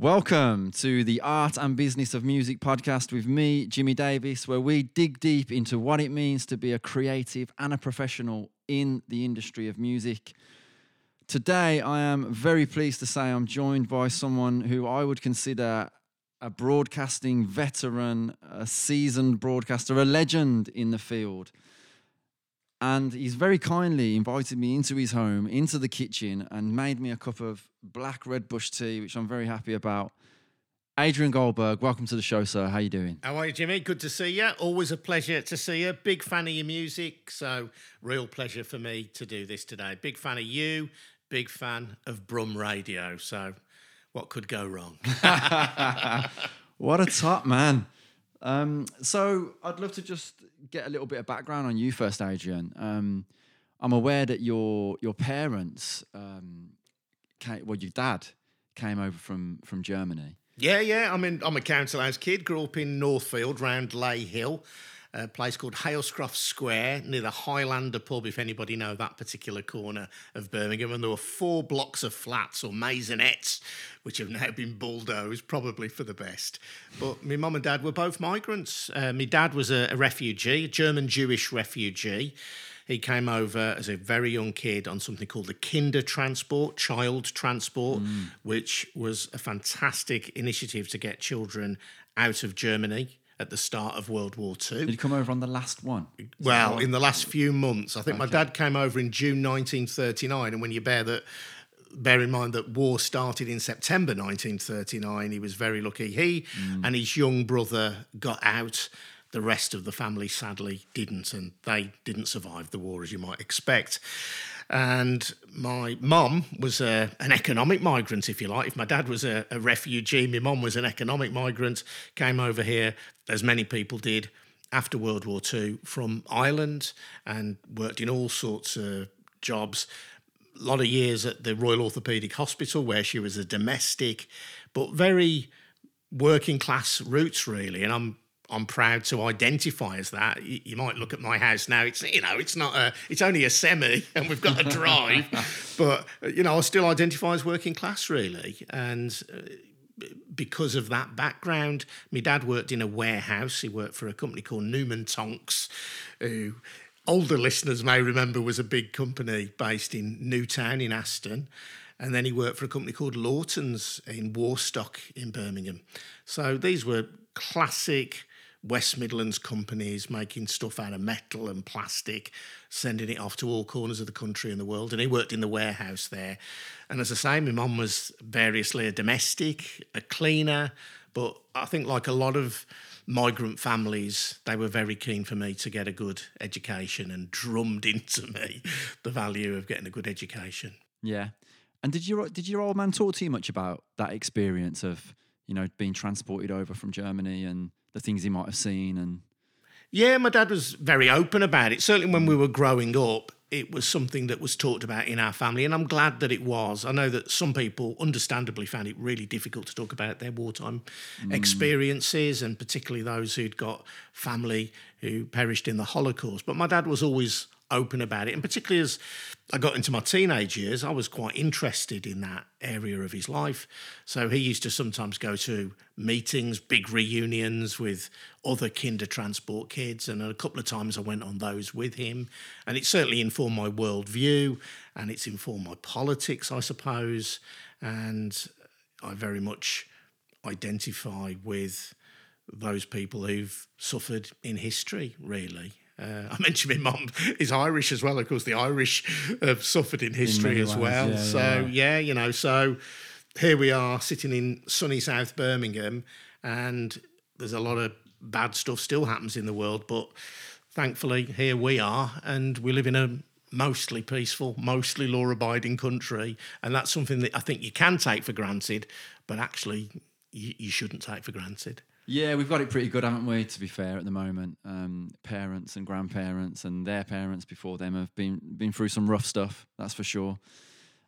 Welcome to the Art and Business of Music podcast with me, Jimmy Davis, where we dig deep into what it means to be a creative and a professional in the industry of music. Today, I am very pleased to say I'm joined by someone who I would consider a broadcasting veteran, a seasoned broadcaster, a legend in the field. And he's very kindly invited me into his home, into the kitchen, and made me a cup of black red bush tea, which I'm very happy about. Adrian Goldberg, welcome to the show, sir. How you doing? How are you, Jimmy? Good to see you. Always a pleasure to see you. Big fan of your music, so real pleasure for me to do this today. Big fan of you. Big fan of Brum Radio. So, what could go wrong? what a top man! Um, so I'd love to just get a little bit of background on you first, Adrian. Um, I'm aware that your your parents, um, came, well, your dad came over from from Germany. Yeah, yeah. I mean, I'm a council house kid. Grew up in Northfield, round Ley Hill a place called Halescroft Square near the Highlander pub, if anybody know that particular corner of Birmingham. And there were four blocks of flats or maisonettes, which have now been bulldozed, probably for the best. But my mum and dad were both migrants. Uh, my dad was a, a refugee, a German Jewish refugee. He came over as a very young kid on something called the Kinder Transport, child transport, mm. which was a fantastic initiative to get children out of Germany at the start of World War II. Did you come over on the last one? Well, in the last few months. I think okay. my dad came over in June 1939, and when you bear that bear in mind that war started in September 1939. He was very lucky. He mm. and his young brother got out. The rest of the family sadly didn't, and they didn't survive the war as you might expect. And my mum was a, an economic migrant, if you like. If my dad was a, a refugee, my mum was an economic migrant, came over here, as many people did after World War II, from Ireland and worked in all sorts of jobs. A lot of years at the Royal Orthopaedic Hospital, where she was a domestic, but very working class roots, really. And I'm I'm proud to identify as that. You, you, might look at my house now; it's you know, it's not a, it's only a semi, and we've got a drive, but you know, I still identify as working class, really, and. Uh, because of that background, my dad worked in a warehouse. He worked for a company called Newman Tonks, who older listeners may remember was a big company based in Newtown in Aston. And then he worked for a company called Lawton's in Warstock in Birmingham. So these were classic West Midlands companies making stuff out of metal and plastic, sending it off to all corners of the country and the world. And he worked in the warehouse there. And as I say, my mum was variously a domestic, a cleaner, but I think like a lot of migrant families, they were very keen for me to get a good education and drummed into me the value of getting a good education. Yeah. And did your did your old man talk to you much about that experience of, you know, being transported over from Germany and the things he might have seen and yeah my dad was very open about it. Certainly when we were growing up it was something that was talked about in our family and i'm glad that it was. I know that some people understandably found it really difficult to talk about their wartime mm. experiences and particularly those who'd got family who perished in the holocaust. But my dad was always open about it. And particularly as I got into my teenage years, I was quite interested in that area of his life. So he used to sometimes go to meetings, big reunions with other kinder transport kids. And a couple of times I went on those with him. And it certainly informed my worldview and it's informed my politics, I suppose. And I very much identify with those people who've suffered in history, really. Uh, I mentioned my mum is Irish as well. Of course, the Irish have suffered in history in as ways, well. Yeah, so yeah. yeah, you know, so here we are sitting in sunny South Birmingham, and there's a lot of bad stuff still happens in the world, but thankfully here we are, and we live in a mostly peaceful, mostly law-abiding country, and that's something that I think you can take for granted, but actually you, you shouldn't take for granted. Yeah, we've got it pretty good, haven't we? To be fair, at the moment, um, parents and grandparents and their parents before them have been been through some rough stuff. That's for sure.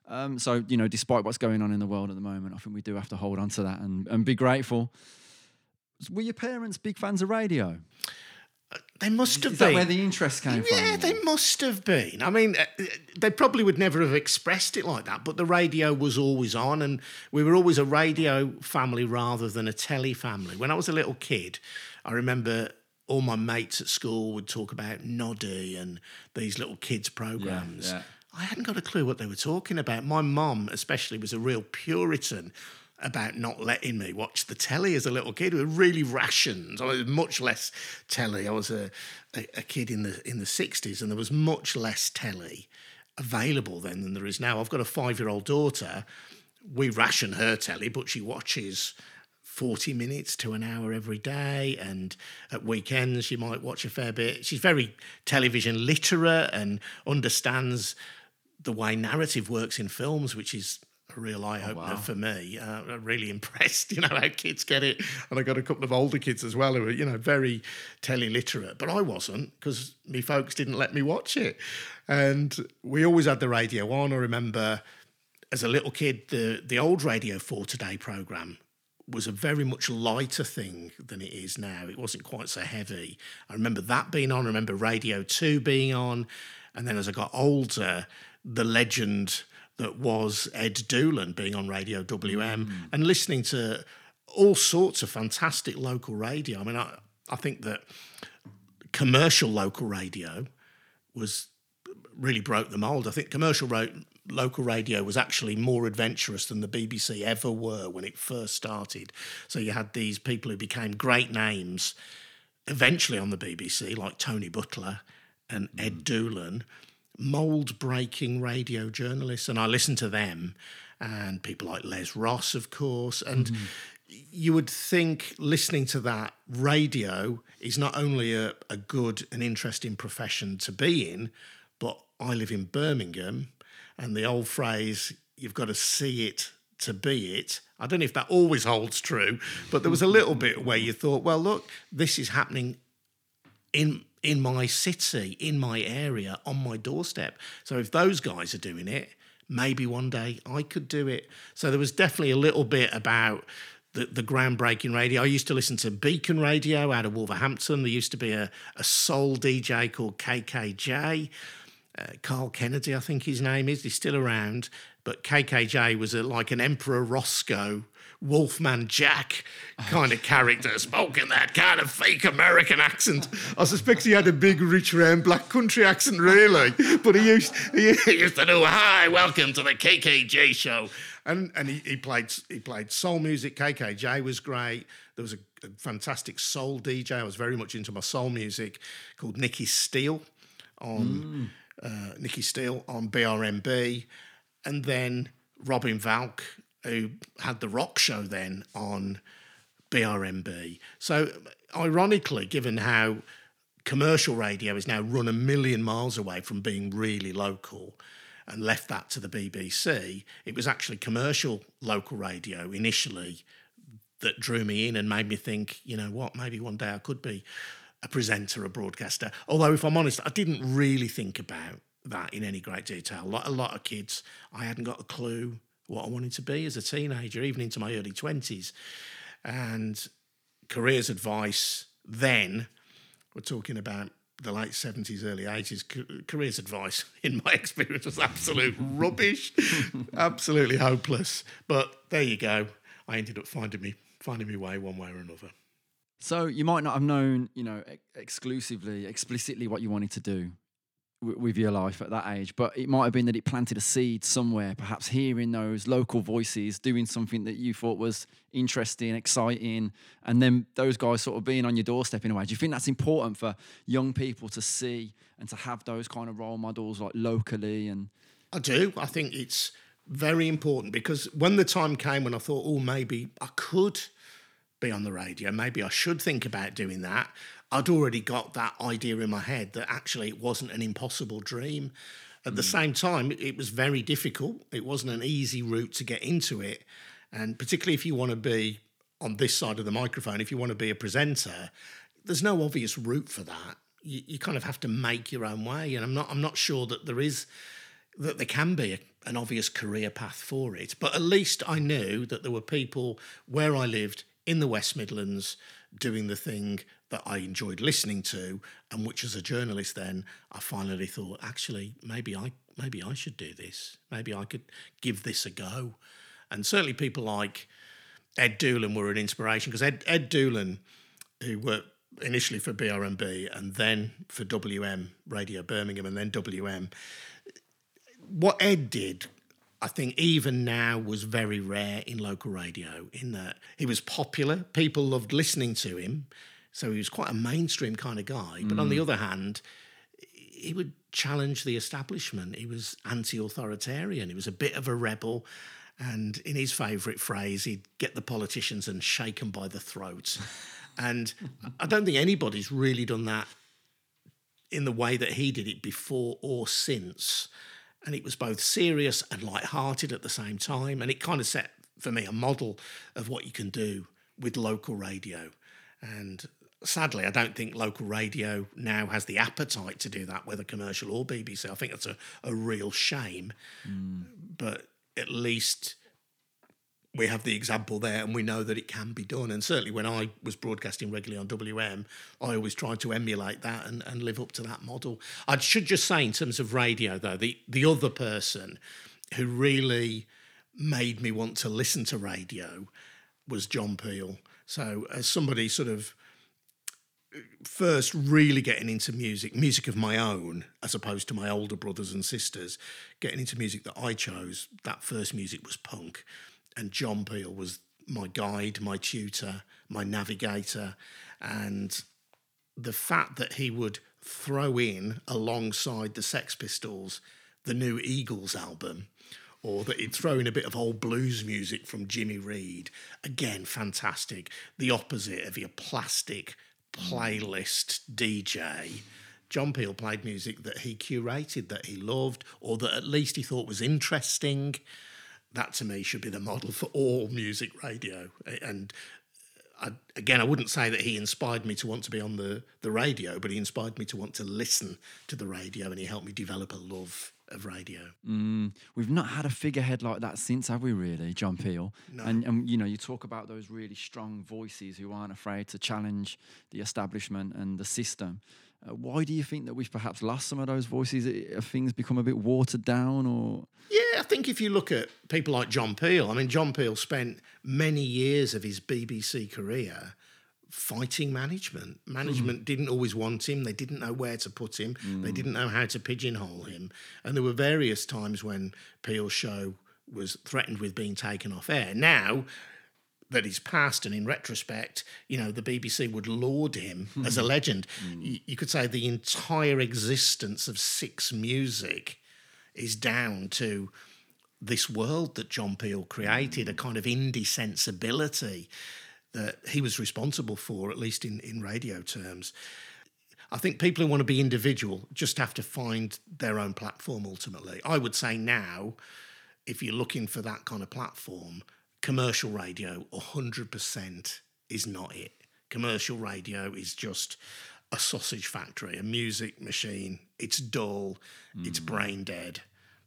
Um, so you know, despite what's going on in the world at the moment, I think we do have to hold on to that and, and be grateful. Were your parents big fans of radio? They must have Is been. that where the interest came from? Yeah, they must have been. I mean, uh, they probably would never have expressed it like that, but the radio was always on, and we were always a radio family rather than a telly family. When I was a little kid, I remember all my mates at school would talk about Noddy and these little kids' programs. yeah. I hadn't got a clue what they were talking about. My mum, especially, was a real Puritan about not letting me watch the telly as a little kid. We really rationed. I was much less telly. I was a, a, a kid in the in the sixties, and there was much less telly available then than there is now. I've got a five year old daughter. We ration her telly, but she watches. 40 minutes to an hour every day and at weekends she might watch a fair bit she's very television literate and understands the way narrative works in films which is a real eye opener for me. Uh, really impressed, you know, how kids get it. And I got a couple of older kids as well who were, you know, very telly literate. But I wasn't because me folks didn't let me watch it. And we always had the radio on. I remember as a little kid, the the old Radio 4 Today programme was a very much lighter thing than it is now. It wasn't quite so heavy. I remember that being on. I remember Radio 2 being on. And then as I got older, the legend that was Ed Doolan being on Radio WM hmm. and listening to all sorts of fantastic local radio. I mean, I, I think that commercial local radio was really broke the mold. I think commercial ro- local radio was actually more adventurous than the BBC ever were when it first started. So you had these people who became great names eventually on the BBC, like Tony Butler and Ed hmm. Doolan, mold breaking radio journalists. And I listened to them and people like Les Ross, of course. And mm. you would think listening to that radio is not only a, a good and interesting profession to be in, but I live in Birmingham and the old phrase, you've got to see it to be it. I don't know if that always holds true, but there was a little bit where you thought, well, look, this is happening in in my city, in my area, on my doorstep. So if those guys are doing it, maybe one day I could do it. So there was definitely a little bit about the, the groundbreaking radio. I used to listen to Beacon Radio out of Wolverhampton. There used to be a, a soul DJ called KKJ. Uh, Carl Kennedy, I think his name is. He's still around. But KKJ was a, like an Emperor Roscoe, Wolfman Jack kind of character, spoken that kind of fake American accent. I suspect he had a big, rich, round black country accent, really. But he used he used to do, "Hi, welcome to the KKJ show," and and he, he played he played soul music. KKJ was great. There was a, a fantastic soul DJ. I was very much into my soul music, called Nicky Steele on uh, Nicky Steele on BRMB, and then Robin Valk, who had the rock show then on BRMB. So, ironically, given how commercial radio is now run a million miles away from being really local and left that to the BBC, it was actually commercial local radio initially that drew me in and made me think, you know what, maybe one day I could be a presenter, a broadcaster. Although, if I'm honest, I didn't really think about that in any great detail. Like a lot of kids, I hadn't got a clue what I wanted to be as a teenager, even into my early 20s. And careers advice then, we're talking about the late 70s, early 80s, careers advice, in my experience, was absolute rubbish, absolutely hopeless. But there you go. I ended up finding me finding me way one way or another. So you might not have known, you know, ex- exclusively, explicitly what you wanted to do with your life at that age, but it might have been that it planted a seed somewhere, perhaps hearing those local voices doing something that you thought was interesting, exciting, and then those guys sort of being on your doorstep in a way. Do you think that's important for young people to see and to have those kind of role models like locally and I do. I think it's very important because when the time came when I thought, oh, maybe I could be on the radio, maybe I should think about doing that, I'd already got that idea in my head that actually it wasn't an impossible dream. At the hmm. same time, it was very difficult. It wasn't an easy route to get into it. And particularly if you want to be on this side of the microphone, if you want to be a presenter, there's no obvious route for that. You, you kind of have to make your own way. And I'm not, I'm not sure that there is that there can be a, an obvious career path for it. But at least I knew that there were people where I lived in the West Midlands doing the thing that I enjoyed listening to, and which as a journalist then I finally thought, actually, maybe I maybe I should do this. Maybe I could give this a go. And certainly people like Ed Doolan were an inspiration because Ed, Ed Doolan, who worked initially for BRMB and then for WM Radio Birmingham and then WM, what Ed did I think even now was very rare in local radio in that he was popular. People loved listening to him. So he was quite a mainstream kind of guy. But mm. on the mm. other hand, he would challenge the establishment. He was anti authoritarian. He was a bit of a rebel. And in his favourite phrase, he'd get the politicians and shake them by the throat. and I don't think anybody's really done that in the way that he did it before or since and it was both serious and light-hearted at the same time and it kind of set for me a model of what you can do with local radio. And sadly i don't think local radio now has the appetite to do that whether commercial or bbc i think that's a, a real shame. Mm. but at least we have the example there and we know that it can be done. And certainly when I was broadcasting regularly on WM, I always tried to emulate that and, and live up to that model. I should just say, in terms of radio, though, the, the other person who really made me want to listen to radio was John Peel. So, as somebody sort of uh, first really getting into music, music of my own, as opposed to my older brothers and sisters, getting into music that I chose, that first music was punk and John Peel was my guide, my tutor, my navigator, and the fact that he would throw in alongside the Sex Pistols the new Eagles album, or that he'd throw in a bit of old blues music from Jimmy Reed, again, fantastic. The opposite of your plastic playlist DJ. John Peel played music that he curated, that he loved, or that at least he thought was interesting that to me should be the model for all music radio. And I, again, I wouldn't say that he inspired me to want to be on the, the radio, but he inspired me to want to listen to the radio and he helped me develop a love of radio. Mm, we've not had a figurehead like that since, have we, really, John Peel? No. And, and, you know, you talk about those really strong voices who aren't afraid to challenge the establishment and the system. Uh, why do you think that we've perhaps lost some of those voices? Have things become a bit watered down, or? Yeah, I think if you look at people like John Peel, I mean, John Peel spent many years of his BBC career fighting management. Management mm. didn't always want him. They didn't know where to put him. Mm. They didn't know how to pigeonhole him. And there were various times when Peel's show was threatened with being taken off air. Now, that he's passed, and in retrospect, you know, the BBC would laud him mm. as a legend. Mm. You, could say the entire existence of Six Music is down to this world that John Peel created, a kind of indie sensibility that he was responsible for, at least in, in radio terms. I think people who want to be individual just have to find their own platform ultimately. I would say now, if you're looking for that kind of platform, commercial radio 100% is not it. Commercial radio is just a sausage factory, a music machine. It's dull, mm. it's brain dead.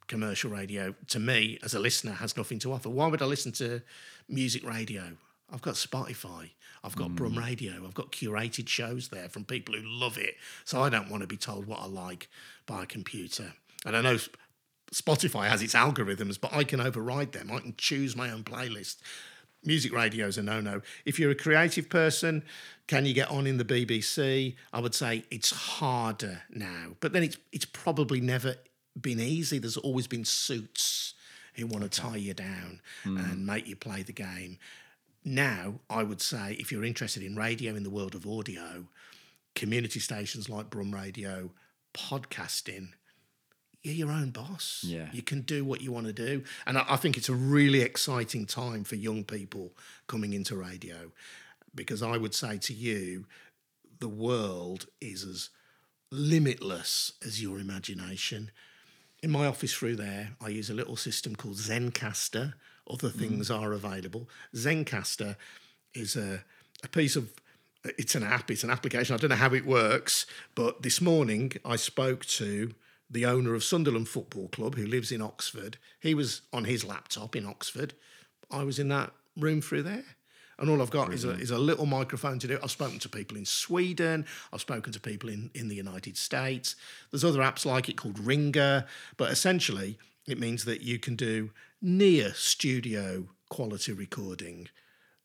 Commercial radio, to me, as a listener, has nothing to offer. Why would I listen to music radio? I've got Spotify, I've got mm. Brum Radio, I've got curated shows there from people who love it. So I don't want to be told what I like by a computer. And I know Spotify has its algorithms, but I can override them. I can choose my own playlist. Music radio is a no no. If you're a creative person, can you get on in the BBC? I would say it's harder now, but then it's it's probably never been easy. There's always been suits who want to tie you down mm. and make you play the game. Now, I would say if you're interested in radio in the world of audio, community stations like Brum Radio, podcasting, you're your own boss. Yeah. You can do what you want to do. And I, I, think it's a really exciting time for young people coming into radio because I would say to you, the world is as limitless as your imagination. In my office through there, I use a little system called Zencastr. Other mm. things mm. are available. Zencastr is a, a piece of it's an app, it's an application. I don't know how it works, but this morning I spoke to the owner of Sunderland Football Club, who lives in Oxford. He was on his laptop in Oxford. I was in that room through there. And all I've got is a, is a little microphone to do. it. I've spoken to people in Sweden. I've spoken to people in, in the United States. There's other apps like it called Ringr. But essentially, it means that you can do near studio quality recording,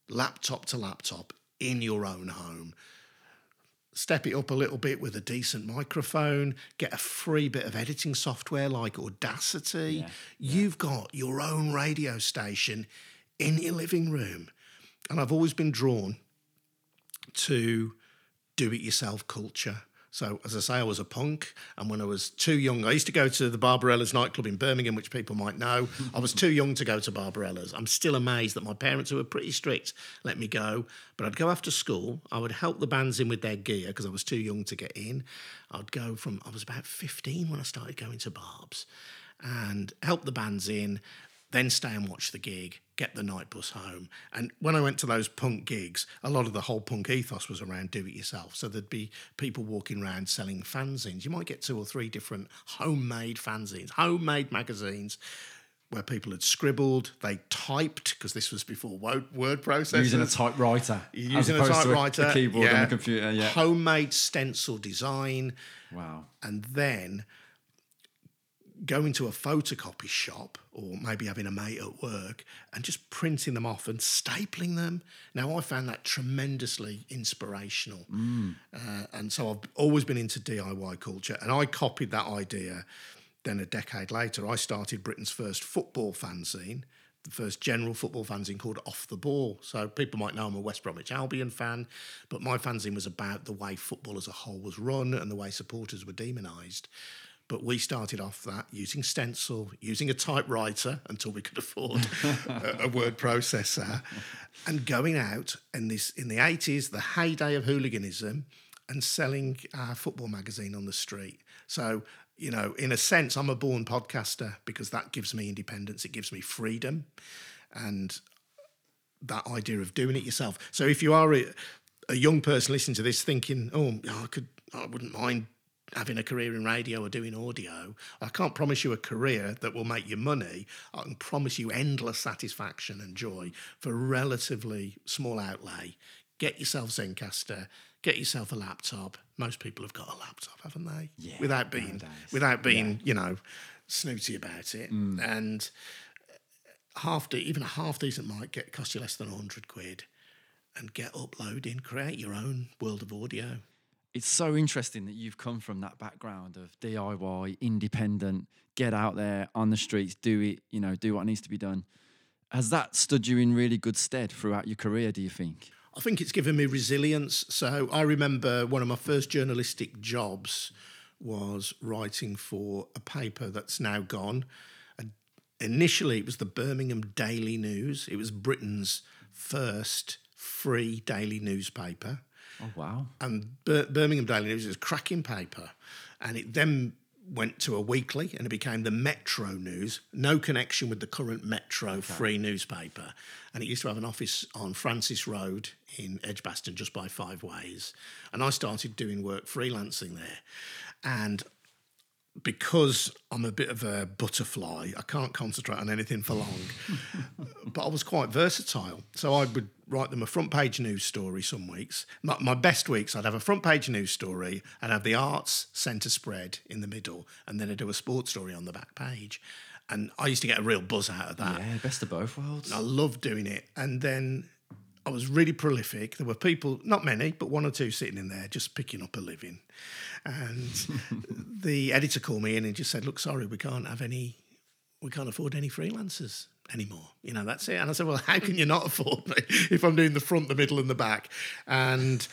laptop to laptop, in your own home step it up a little bit with a decent microphone, get a free bit of editing software like Audacity. Yeah, You've got your own radio station in your living room. And I've always been drawn to do it yourself culture. So, as I say, I was a punk. And when I was too young, I used to go to the Barbarella's nightclub in Birmingham, which people might know. I was too young to go to Barbarella's. I'm still amazed that my parents, who were pretty strict, let me go. But I'd go after school. I would help the bands in with their gear because I was too young to get in. I'd go from, I was about 15 when I started going to Barb's and help the bands in, then stay and watch the gig get the night bus home. And when I went to those punk gigs, a lot of the whole punk ethos was around do it yourself. So there'd be people walking around selling fanzines. You might get two or three different homemade fanzines, homemade magazines where people had scribbled, they typed because this was before word, processors. Using a typewriter, using a typewriter, a, a keyboard yeah. on a computer, yeah. Homemade stencil design. Wow. And then going to a photocopy shop or maybe having a mate at work and just printing them off and stapling them. Now, I found that tremendously inspirational. Mm. Uh, and so I've always been into DIY culture and I copied that idea. Then a decade later, I started Britain's first football fanzine, the first general football fanzine called Off the Ball. So people might know I'm a West Bromwich Albion fan, but my fanzine was about the way football as a whole was run and the way supporters were demonised. But we started off that using stencil, using a typewriter until we could afford a, a, word processor, and going out in this in the eighties, the heyday of hooliganism, and selling our football magazine on the street. So you know, in a sense, I'm a born podcaster because that gives me independence. It gives me freedom, and that idea of doing it yourself. So if you are a, a young person listening to this, thinking, "Oh, I could, I wouldn't mind having a career in radio or doing audio. I can't promise you a career that will make you money. I can promise you endless satisfaction and joy for relatively small outlay. Get yourself Zencastr, get yourself a laptop. Most people have got a laptop, haven't they? Yeah. Without being nowadays. without being, yeah. you know, snooty about it. Mm. And half de- even a half decent mic get cost you less than hundred quid and get uploading, create your own world of audio it's so interesting that you've come from that background of DIY, independent, get out there on the streets, do it, you know, do what needs to be done. Has that stood you in really good stead throughout your career, do you think? I think it's given me resilience. So I remember one of my first journalistic jobs was writing for a paper that's now gone. initially, it was the Birmingham Daily News. It was Britain's first free daily newspaper. Oh wow! And Bir- Birmingham Daily News is a cracking paper, and it then went to a weekly and it became the Metro News. No connection with the current Metro okay. free newspaper, and it used to have an office on Francis Road in Edgbaston, just by Five Ways. And I started doing work freelancing there, and because I'm a bit of a butterfly, I can't concentrate on anything for long. but I was quite versatile. So I would write them a front page news story some weeks. My, my, best weeks, I'd have a front page news story, I'd have the arts centre spread in the middle, and then I'd do a sports story on the back page. And I used to get a real buzz out of that. Yeah, best of both worlds. I loved doing it. And then I was really prolific. There were people, not many, but one or two sitting in there just picking up a living. And the editor called me in and just said, "Look, sorry, we can't have any, we can't afford any freelancers anymore. You know, that's it." And I said, "Well, how can you not afford me if I'm doing the front, the middle, and the back?" And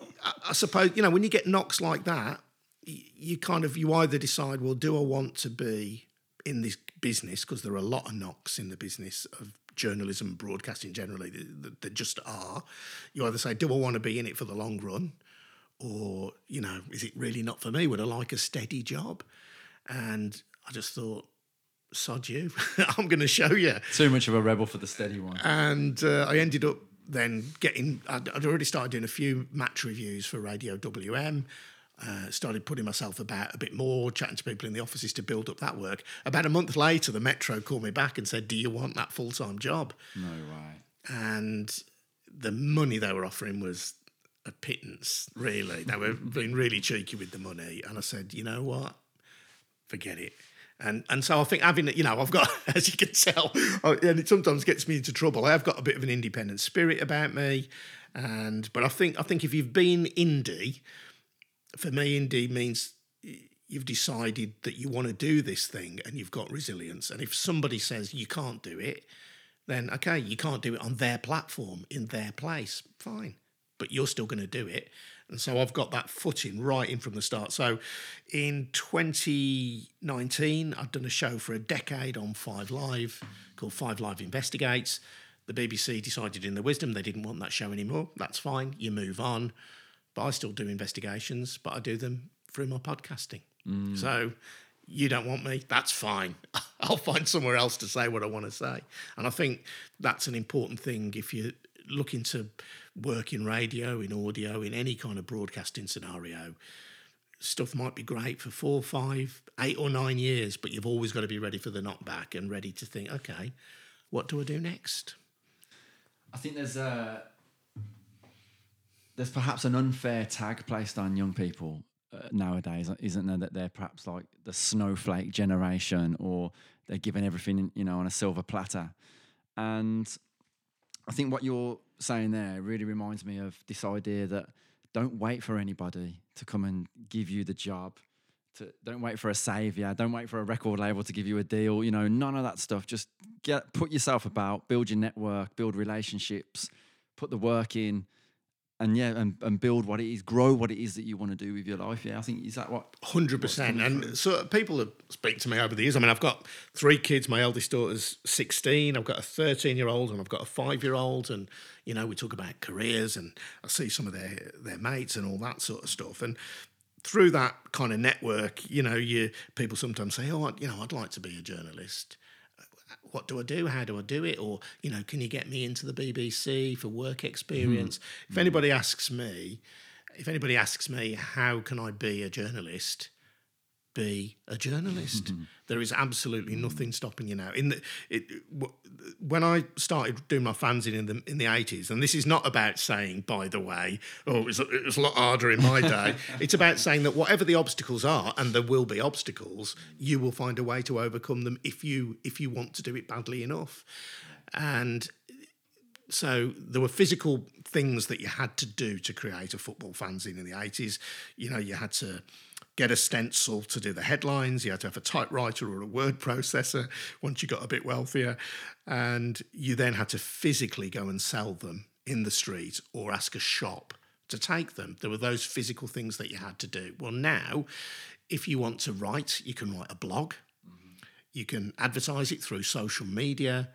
uh, I, I suppose you know when you get knocks like that, you kind of you either decide, well, do I want to be in this business because there are a lot of knocks in the business of journalism, broadcasting generally, that just are. You either say, do I want to be in it for the long run? Or, you know, is it really not for me? Would I like a steady job? And I just thought, sod you, I'm going to show you. Too much of a rebel for the steady one. And uh, I ended up then getting, I'd, I'd already started doing a few match reviews for Radio WM. Uh, started putting myself about a bit more, chatting to people in the offices to build up that work. About a month later, the Metro called me back and said, "Do you want that full time job?" No way. And the money they were offering was a pittance, really. They were being really cheeky with the money. And I said, you know what? Forget it. And and so I think having, it, you know, I've got, as you can tell, and it sometimes gets me into trouble. I have got a bit of an independent spirit about me, and but I think I think if you've been indie, for me, indie means you've decided that you want to do this thing and you've got resilience. And if somebody says you can't do it, then okay, you can't do it on their platform in their place. Fine but you're still going to do it. And so I've got that footing right in from the start. So in 2019, I've done a show for a decade on Five Live called Five Live Investigates. The BBC decided in their wisdom they didn't want that show anymore. That's fine, you move on. But I still do investigations, but I do them through my podcasting. Mm. So you don't want me, that's fine. I'll find somewhere else to say what I want to say. And I think that's an important thing if you're looking to work in radio, in audio, in any kind of broadcasting scenario, stuff might be great for four, five, eight, or nine years, but you've always got to be ready for the knockback and ready to think, okay, what do I do next? I think there's a there's perhaps an unfair tag placed on young people uh, nowadays, isn't there? That they're perhaps like the snowflake generation, or they're given everything, you know, on a silver platter. And I think what you're saying there really reminds me of this idea that don't wait for anybody to come and give you the job. To, don't wait for a savior. Don't wait for a record label to give you a deal. You know, none of that stuff. Just get put yourself about, build your network, build relationships, put the work in, and yeah, and, and build what it is, grow what it is that you want to do with your life. Yeah, I think is that what hundred percent. And so people have speak to me over the years. I mean, I've got three kids. My eldest daughter's sixteen. I've got a thirteen-year-old, and I've got a five-year-old. And you know, we talk about careers, and I see some of their their mates and all that sort of stuff. And through that kind of network, you know, you people sometimes say, "Oh, you know, I'd like to be a journalist." What do I do? How do I do it? Or, you know, can you get me into the BBC for work experience? Mm-hmm. If anybody asks me, if anybody asks me, how can I be a journalist? Be a journalist. Mm-hmm. There is absolutely nothing stopping you now. In the it, when I started doing my fanzine in the in the eighties, and this is not about saying, by the way, oh, it was, it was a lot harder in my day. it's about saying that whatever the obstacles are, and there will be obstacles, you will find a way to overcome them if you if you want to do it badly enough. And so there were physical things that you had to do to create a football fanzine in the 80s. You know, you had to get a stencil to do the headlines. You had to have a typewriter or a word processor once you got a bit wealthier. And you then had to physically go and sell them in the street or ask a shop to take them. There were those physical things that you had to do. Well, now, if you want to write, you can write a blog. You can advertise it through social media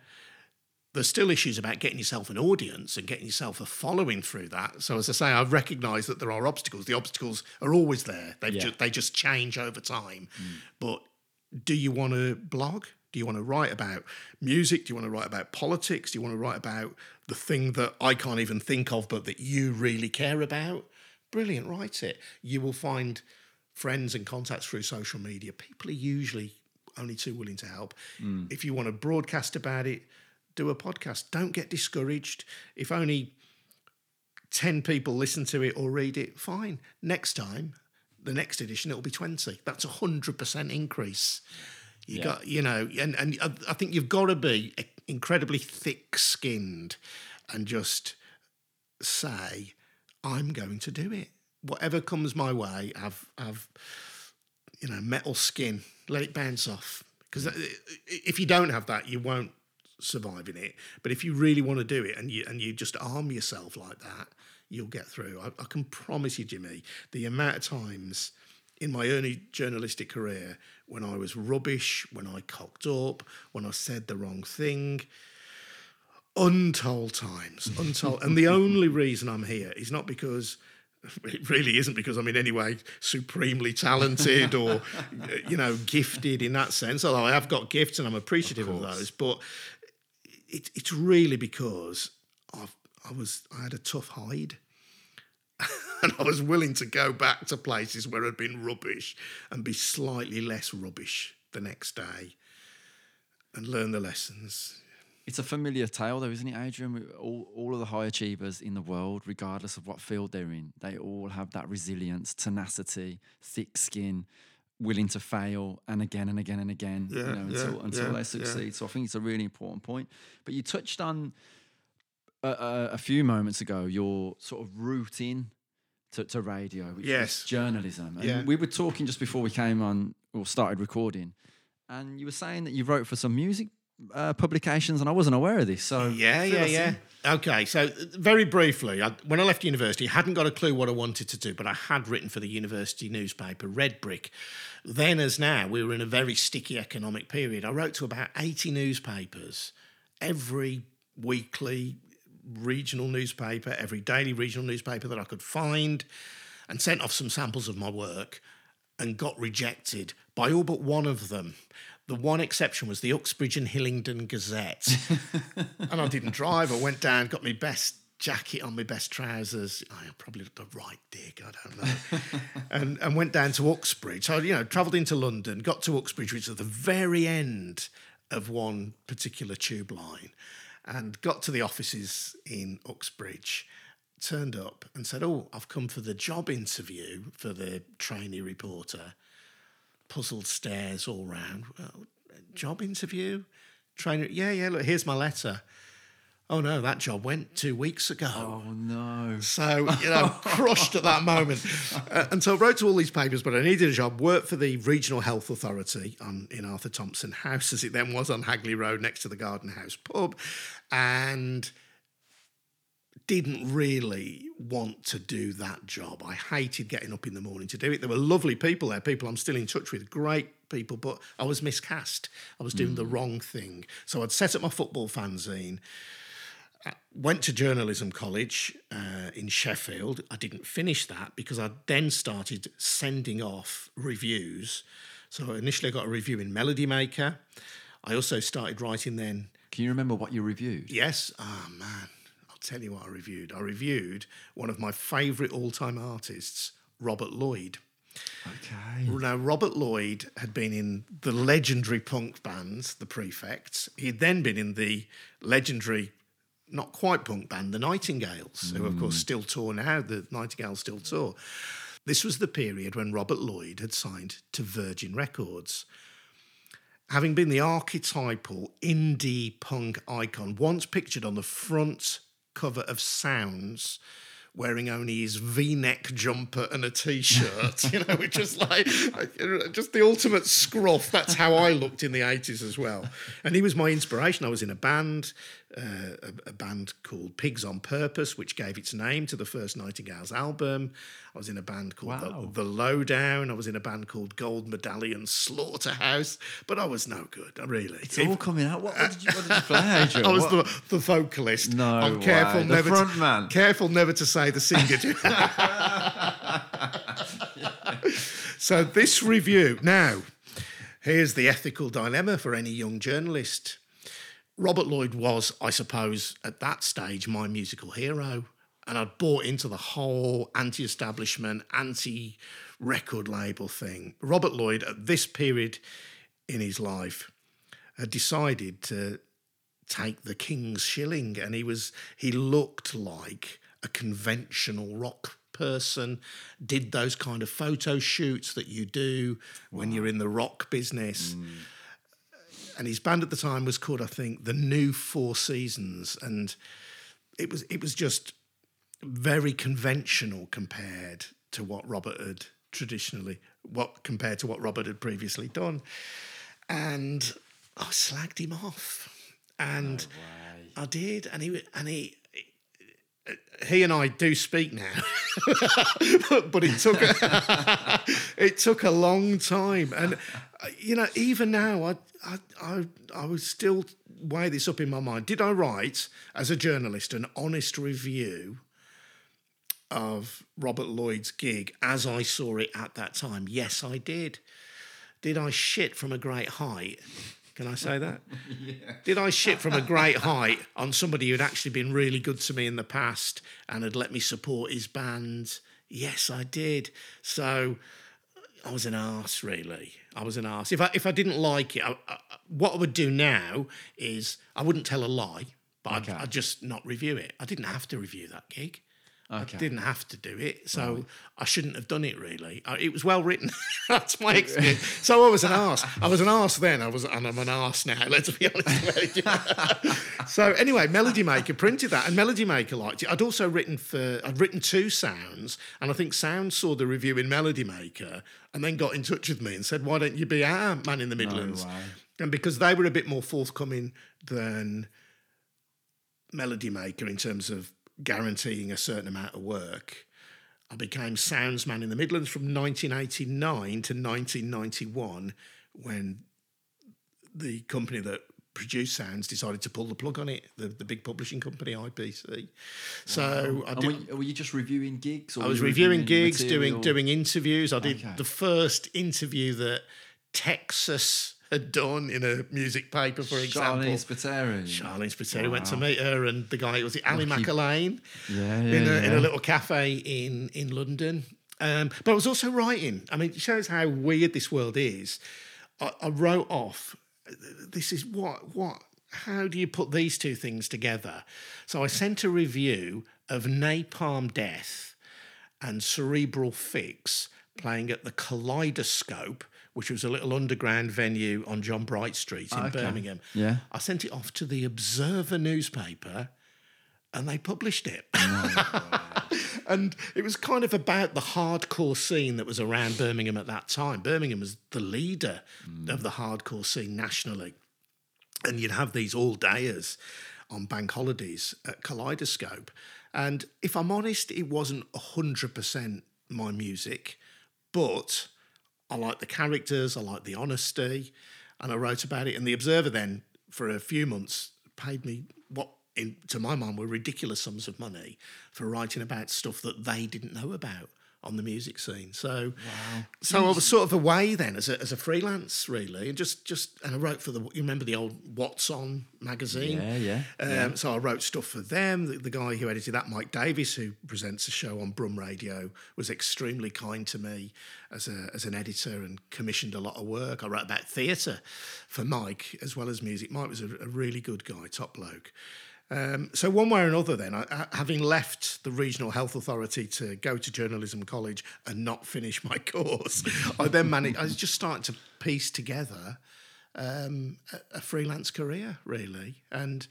there's still issues about getting yourself an audience and getting yourself a following through that. So as I say, I've recognised that there are obstacles. The obstacles are always there. They yeah. ju- they just change over time. Mm. But do you want to blog? Do you want to write about music? Do you want to write about politics? Do you want to write about the thing that I can't even think of, but that you really care about? Brilliant, write it. You will find friends and contacts through social media. People are usually only too willing to help. Mm. If you want to broadcast about it, do a podcast. Don't get discouraged. If only 10 people listen to it or read it, fine. Next time, the next edition, it'll be 20. That's a 100% increase. You yeah. got, you know, and, and I think you've got to be incredibly thick skinned and just say, I'm going to do it. Whatever comes my way, I've, I've, you know, metal skin, let it bounce off. Because uh, if you don't have that, you won't surviving it. But if you really want to do it and you and you just arm yourself like that, you'll get through. I, I can promise you, Jimmy, the amount of times in my early journalistic career when I was rubbish, when I cocked up, when I said the wrong thing. Untold times, untold. and the only reason I'm here is not because it really isn't because I'm in any way supremely talented or, you know, gifted in that sense. Although I have got gifts and I'm appreciative of, of those, but it, it's really because I've, I was I had a tough hide. and I was willing to go back to places where I'd been rubbish and be slightly less rubbish the next day and learn the lessons. It's a familiar tale, though, isn't it, Adrian? All, all of the high achievers in the world, regardless of what field they're in, they all have that resilience, tenacity, thick skin, willing to fail and again and again and again Yeah, you know, until, yeah, until yeah, they succeed. So I think it's a really important point. But you touched on a, a, a few moments ago your sort of route in to, to radio, which Yes. journalism. And we were talking just before we came on or started recording, and you were saying that you wrote for some music uh, publications, and I wasn't aware of this. So Yeah, yeah, yeah. Okay, so very briefly, I, when I left university, I hadn't got a clue what I wanted to do, but I had written for the university newspaper, Red Brick. Then, as now, we were in a very sticky economic period. I wrote to about 80 newspapers, every weekly regional newspaper, every daily regional newspaper that I could find, and sent off some samples of my work and got rejected by all but one of them. The one exception was the Uxbridge and Hillingdon Gazette. and I didn't drive. I went down, got my best jacket on, my best trousers. I probably looked a right dick, I don't know. and, and went down to Uxbridge. So, you know, travelled into London, got to Uxbridge, which is at the very end of one particular tube line, and got to the offices in Uxbridge. Turned up and said, Oh, I've come for the job interview for the trainee reporter puzzled stares all round. Well, job interview? Trainer, yeah, yeah, look, here's my letter. Oh no, that job went two weeks ago. Oh no! So, you know, crushed at that moment. Uh, and so I wrote to all these papers, but I needed a job, worked for the Regional Health Authority on, in Arthur Thompson House, as it then was on Hagley Road next to the Garden House pub, and didn't really want to do that job. I hated getting up in the morning to do it. There were lovely people there, people I'm still in touch with, great people, but I was miscast. I was doing the mm. wrong thing. So I'd set up my football fanzine uh, went to journalism college uh, in Sheffield. I didn't finish that because I then started sending off reviews. So initially, I got a review in Melody Maker. I also started writing then. Can you remember what you reviewed? Yes, oh man, tell you what I reviewed. I reviewed one of my favourite all-time artists, Robert Lloyd. Okay. Now, Robert Lloyd had been in the legendary punk bands, the Prefects. He'd then been in the legendary, not quite punk band, the Nightingales, who, of course, mm. still tour now. The Nightingales still tour. This was the period when Robert Lloyd had signed to Virgin Records. Having been the archetypal indie punk icon, once pictured on the front cover of Sounds, wearing only his V-neck jumper and a t-shirt, you know, which was like just the ultimate scruff. That's how I looked in the eighties as well. And he was my inspiration. I was in a band, uh, a, a band called Pigs on Purpose, which gave its name to the first Nightingales album. I was in a band called Wow. the, the Lowdown. I was in a band called Gold Medallion Slaughterhouse, but I was no good. Really, It's all coming out. What, what, did, you, what did you play, Adrian? I was What- the, the vocalist. No I'm careful way. The never front to, man. Careful never to say the singer. so this review now. Here's the ethical dilemma for any young journalist. Robert Lloyd was, I suppose, at that stage, my musical hero. And I'd bought into the whole anti establishment, anti record label thing. Robert Lloyd, at this period in his life, had decided to take the king's shilling and he was he looked like a conventional rock person did those kind of photo shoots that you do when you're in the rock business mm. And his band at the time was called i think the new four seasons. And it was it was just very conventional compared to what robert had traditionally what compared to what robert had previously done. And i slagged him off. And I did, and he and he he and I do speak now, but it took it took a long time, and you know even now I I I, I still weigh this up in my mind. Did I write as a journalist an honest review? Of Robert Lloyd's gig as I saw it at that time. Yes, I did. Did I shit from a great height? Can I say that? Did I shit from a great height on somebody who'd actually been really good to me in the past and had let me support his band? Yes, I did. So I was an arse, really. I was an arse. If I if I didn't like it, I, I, what I would do now is I wouldn't tell a lie, but Okay. I'd, I'd just not review it. I didn't have to review that gig. Okay. I didn't have to do it, so I shouldn't have done it. Really, I, it was well written. That's my excuse. So I was an arse. I was an arse then. I was, and I'm an arse now. Let's be honest. with you. so anyway, Melody Maker printed that, and Melody Maker liked it. I'd also written for. I'd written two Sounds, and I think Sounds saw the review in Melody Maker, and then got in touch with me and said, "Why don't you be our man in the Midlands?" way. And because they were a bit more forthcoming than Melody Maker in terms of guaranteeing a certain amount of work. I became soundsman in the Midlands from 1989 to 1991 when the company that produced Sounds decided to pull the plug on it, the, the big publishing company, IPC. So I, did, were, you- were you just reviewing gigs? Or I was you reviewing gigs, material? doing doing interviews. I did Okay. the first interview that Texas had done in a music paper, for example. Sharleen Spiteri. Sharleen Spiteri went to meet her, and the guy was it Ali Lucky- McErlaine Yeah, yeah, in, a, in a little cafe in in London. Um, but I was also writing. I mean, it shows how weird this world is. I, I wrote off. This is what what. How do you put these two things together? So I sent a review of Napalm Death and Cerebral Fix playing at the Kaleidoscope, which was a little underground venue on John Bright Street in Okay. Birmingham. Yeah. I sent it off to the Observer newspaper and they published it. and it was kind of about the hardcore scene that was around Birmingham at that time. Birmingham was the leader mm. of the hardcore scene nationally. And you'd have these all dayers on bank holidays at Kaleidoscope. And if I'm honest, it wasn't 100% my music, but I like the characters, I like the honesty, and I wrote about it. And the Observer then, for a few months, paid me what, in, to my mind, were ridiculous sums of money for writing about stuff that they didn't know about on the music scene. So, so I was sort of away then as a, as a freelance, really, and just just and I wrote for the. You remember the old What's On magazine? Yeah, yeah, Um, So I wrote stuff for them. The, the guy who edited that, Mike Davis, who presents a show on Brum Radio, was extremely kind to me as a as an editor and commissioned a lot of work. I wrote about theatre for Mike as well as music. Mike was a, a really good guy, top bloke. Um, so one way or another, then, I, having left the regional health authority to go to journalism college and not finish my course, I then managed. I was just starting to piece together um, a, a freelance career, really, and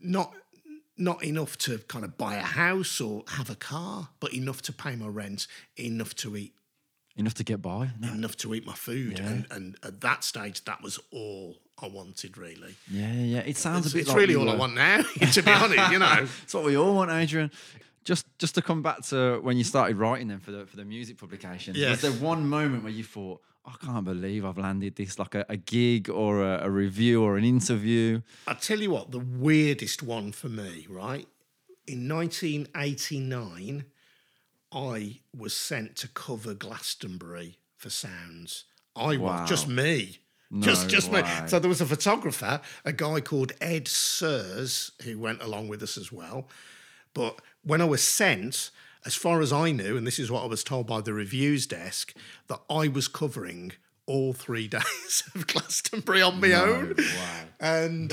not not enough to kind of buy a house or have a car, but enough to pay my rent, enough to eat, Enough to get by. No. enough to eat my food, and, and at that stage, that was all I wanted, really. Yeah, yeah. It sounds It's, a bit it's like really all I want now, to be honest. You know, It's what we all want, Adrian. Just just to come back to when you started writing them for the for the music publication. Yes. Was there one moment where you thought, I can't believe I've landed this, like a, a gig or a, a review or an interview? I tell you what, the weirdest one for me, right? In 1989, I was sent to cover Glastonbury for Sounds. I Wow. was just me. Just No just me. way. So there was a photographer, a guy called Ed Sirrs, who went along with us as well. But when I was sent, as far as I knew, and this is what I was told by the reviews desk, that I was covering all three days of Glastonbury on my own. Wow. And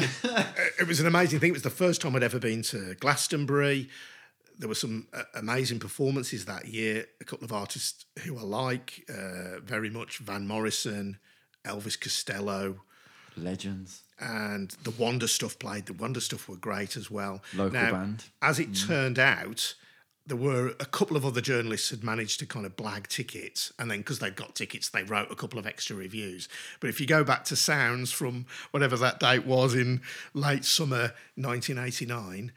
it was an amazing thing. It was the first time I'd ever been to Glastonbury. There were some uh, amazing performances that year. A couple of artists who I like uh, very much Van Morrison, Elvis Costello, Legends. and the Wonder Stuff played. The Wonder Stuff were great as well. Local Now, band. As it mm. turned out, there were a couple of other journalists had managed to kind of blag tickets, and then because they'd got tickets, they wrote a couple of extra reviews. But if you go back to Sounds from whatever that date was in late summer 1989,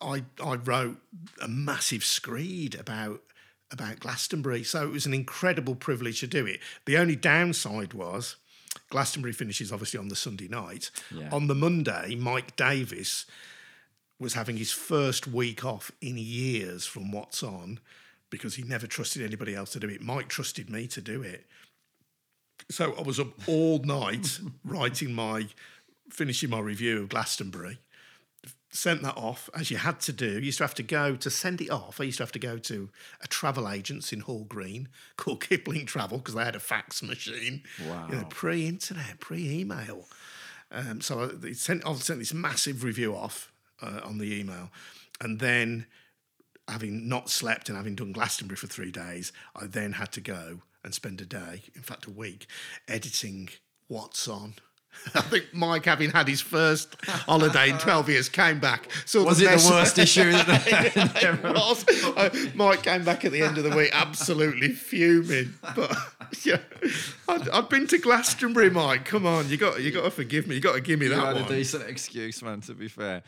I I wrote a massive screed about about Glastonbury. So it was an incredible privilege to do it. The only downside was Glastonbury finishes obviously on the Sunday night. Yeah. On the Monday, Mike Davis was having his first week off in years from What's On because he never trusted anybody else to do it. Mike trusted me to do it. So I was up all night writing my, finishing my review of Glastonbury sent that off as you had to do. You used to have to go to send it off. I used to have to go to a travel agents in Hall Green called Kipling Travel because they had a fax machine. Wow. You know, pre-internet, pre-email. Um, so I they sent, I sent this massive review off uh, on the email, and then having not slept and having done Glastonbury for three days, I then had to go and spend a day, in fact a week, editing what's on. I think Mike, having had his first holiday in 12 years, came back. Was it the worst issue? it was. Mike came back at the end of the week absolutely fuming. But yeah, I'd, I've been to Glastonbury, Mike. Come on, you got you got to forgive me. You got to give me You that had a decent excuse, man. To be fair,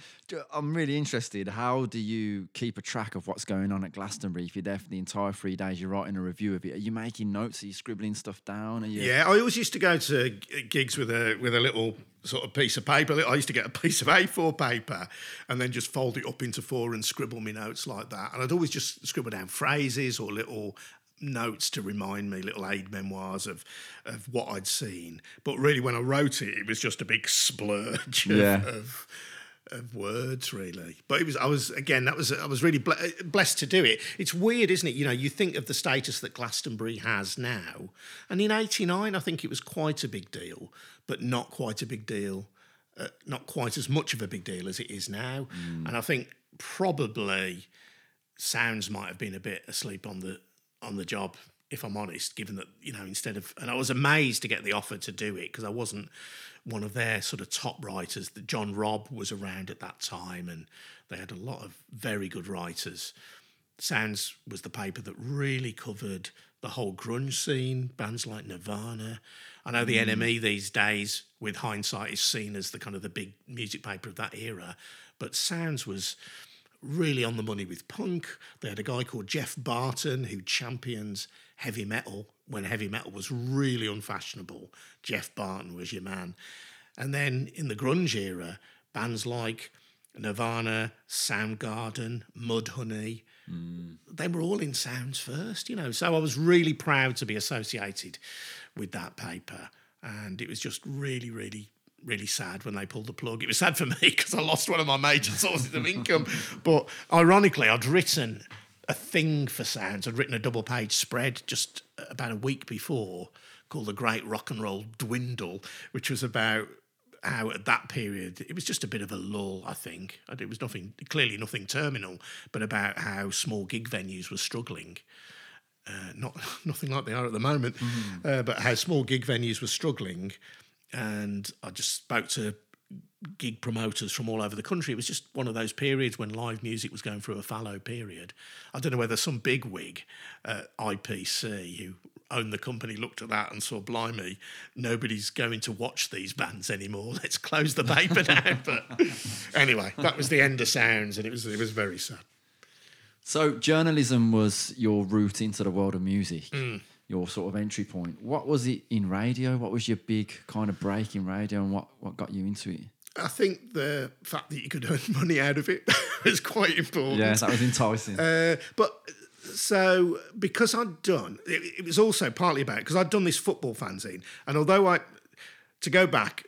I'm really interested. How do you keep a track of what's going on at Glastonbury? If you're there for the entire three days, you're writing a review of it. Are you making notes? Are you scribbling stuff down? Are you? Yeah, I always used to go to gigs with a with a little sort of piece of paper. I used to get a piece of A4 paper and then just fold it up into four and scribble my notes like that. And I'd always just scribble down phrases or little notes to remind me, little aid memoirs of of what I'd seen. But really, when I wrote it, it was just a big splurge of, Yeah. of of words really. But it was i was again that was i was really ble- blessed to do it. It's weird isn't it? You know you think of the status that glastonbury has now. And in 89 i think it was quite a big deal but not quite a big deal uh, not quite as much of a big deal as it is now. And i think probably sounds might have been a bit asleep on the on the job if i'm honest given that you know instead of and i was amazed to get the offer to do it because i wasn't one of their sort of top writers. That john robb was around at that time and they had a lot of very good writers. Sounds was the paper that really covered the whole grunge scene bands like nirvana. I know the mm. nme these days with hindsight is seen as the kind of the big music paper of that era but sounds was really on the money with punk. They had a guy called Geoff Barton who champions heavy metal when heavy metal was really unfashionable. Geoff Barton was your man. And then in the grunge era, bands like Nirvana, Soundgarden, Mudhoney, mm. they were all in sounds first, you know. So I was really proud to be associated with that paper. And it was just really, really, really sad when they pulled the plug. It was sad for me because I lost one of my major sources of income. But ironically, I'd written a thing for sounds. I'd written a double page spread just about a week before called The Great Rock and Roll Dwindle, which was about how at that period it was just a bit of a lull, I think. It was nothing, clearly nothing terminal, but about how small gig venues were struggling. Uh, not nothing like they are at the moment, uh, but how small gig venues were struggling. And I just spoke to gig promoters from all over the country. It was just one of those periods when live music was going through a fallow period. I don't know whether some big wig at IPC who owned the company looked at that and saw, blimey, nobody's going to watch these bands anymore. Let's close the paper now. But anyway, that was the end of sounds, and it was it was very sad. So journalism was your route into the world of music, Mm. Your sort of entry point. What was it in radio? What was your big kind of break in radio, and what what got you into it? I think the fact that you could earn money out of it was quite important. Yeah, that was enticing. Uh, but so because I'd done, it, it was also partly about because I'd done this football fanzine, and although I, to go back,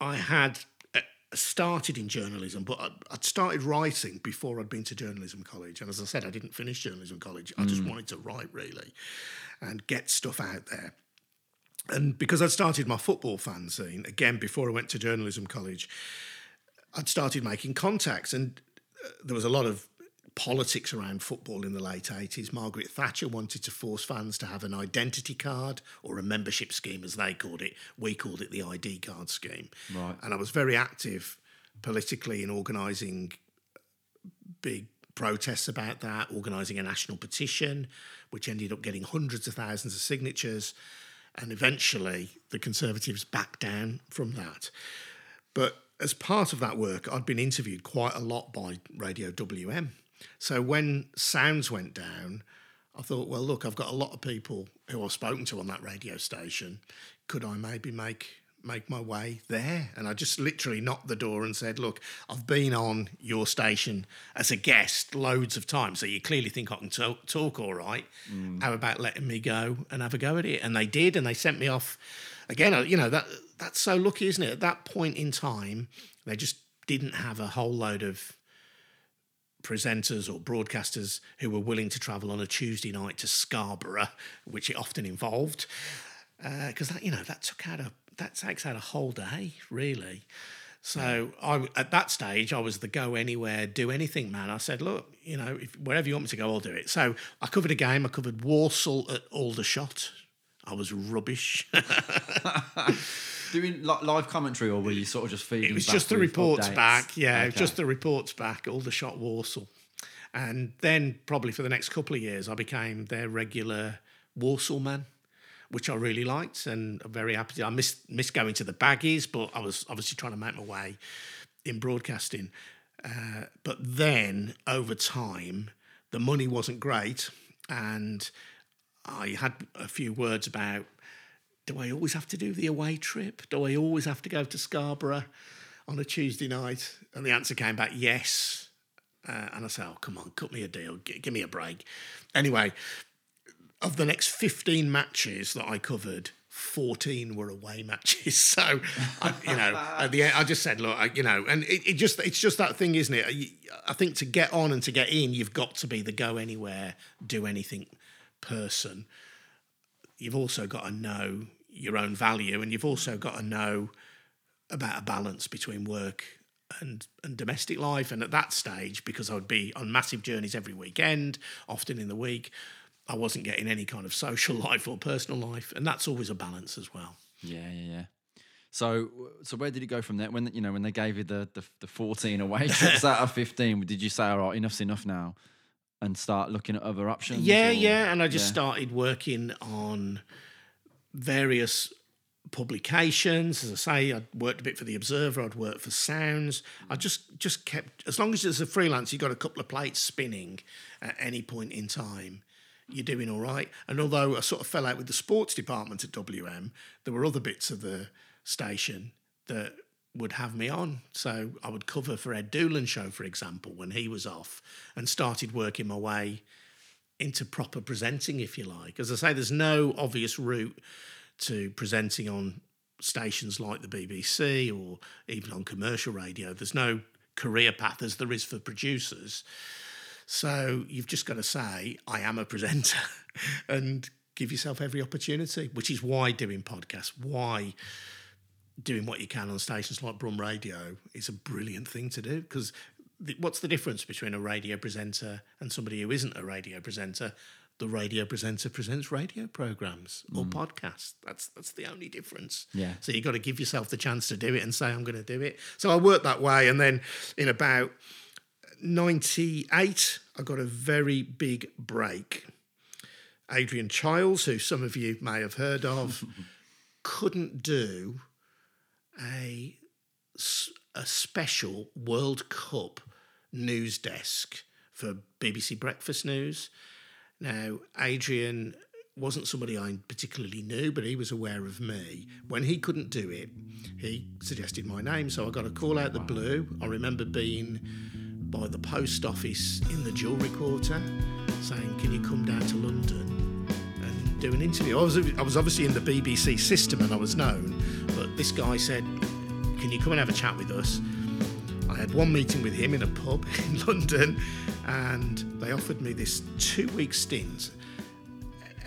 I had uh, started in journalism, but I'd, I'd started writing before I'd been to journalism college, and as I said, I didn't finish journalism college. I just wanted to write really, and get stuff out there. And because I'd started my football fanzine again before I went to journalism college, I'd started making contacts, and uh, there was a lot of politics around football in the late 80s. Margaret Thatcher wanted to force fans to have an identity card or a membership scheme, as they called it. We called it the ID card scheme. Right. And I was very active politically in organising big protests about that, organising a national petition, which ended up getting hundreds of thousands of signatures. And eventually, the Conservatives backed down from that. But as part of that work, I'd been interviewed quite a lot by Radio WM. So when Sounds went down, I thought, well, look, I've got a lot of people who I've spoken to on that radio station. Could I maybe make make my way there? And I just literally knocked the door and said, look, I've been on your station as a guest loads of times, so you clearly think I can talk, talk all right. Mm. How about letting me go and have a go at it? And they did, and they sent me off. Again, uh, you know that that's so lucky, isn't it? At that point in time, they just didn't have a whole load of presenters or broadcasters who were willing to travel on a Tuesday night to Scarborough, which it often involved, uh, because that you know that took out a that takes out a whole day really. So I, at that stage, I was the go anywhere, do anything man. I said, look, you know, if, wherever you want me to go, I'll do it. So I covered a game. I covered Walsall at Aldershot. I was rubbish. Doing live commentary, or were you sort of just feeding? It was just the reports updates? back. Yeah, Okay. just the reports back, Aldershot, Walsall. And then probably for the next couple of years, I became their regular Walsall man, which I really liked and I'm very happy. To, I missed, missed going to the baggies, but I was obviously trying to make my way in broadcasting. Uh, but then over time, the money wasn't great. And I had a few words about do I always have to do the away trip? Do I always have to go to Scarborough on a Tuesday night? And the answer came back yes. Uh, and I said, oh, come on, cut me a deal, G- give me a break. Anyway, of the next 15 matches that I covered, 14 were away matches. So, I, you know, at the end, I just said, look, I, you know, and it, it just, it's just that thing, isn't it? I think to get on and to get in, you've got to be the go anywhere, do anything person you've also got to know your own value and you've also got to know about a balance between work and and domestic life and at that stage because I would be on massive journeys every weekend often in the week I wasn't getting any kind of social life or personal life and that's always a balance as well Yeah, yeah, yeah. So, so where did it go from there? When you know when they gave you the the, the fourteen away trips out of fifteen, did you say, "All right, enough's enough now," and start looking at other options? Yeah, or- yeah. And I just yeah. started working on various publications. As I say, I'd worked a bit for the Observer. I'd worked for Sounds. I just just kept as long as as a freelance, you got a couple of plates spinning at any point in time. You're doing all right. And although I sort of fell out with the sports department at WM, there were other bits of the station that would have me on. So I would cover for Ed Doolan's show, for example, when he was off, and started working my way into proper presenting, if you like. As I say, there's no obvious route to presenting on stations like the BBC or even on commercial radio. There's no career path as there is for producers. So you've just got to say, I am a presenter and give yourself every opportunity, which is why doing podcasts, why doing what you can on stations like Brum Radio is a brilliant thing to do because what's the difference between a radio presenter and somebody who isn't a radio presenter? The radio presenter presents radio programs or mm. podcasts. That's that's the only difference. Yeah. So you've got to give yourself the chance to do it and say I'm going to do it. So I worked that way, and then in about '98, I got a very big break. Adrian Chiles, who some of you may have heard of, couldn't do a, a special World Cup news desk for BBC Breakfast News. Now, Adrian wasn't somebody I particularly knew, but he was aware of me. When he couldn't do it, he suggested my name. So I got a call out the blue. I remember being by the post office in the jewellery quarter saying, Can you come down to London and do an interview? I was, I was obviously in the BBC system and I was known, but this guy said, Can you come and have a chat with us? I had one meeting with him in a pub in London, and they offered me this two week stint.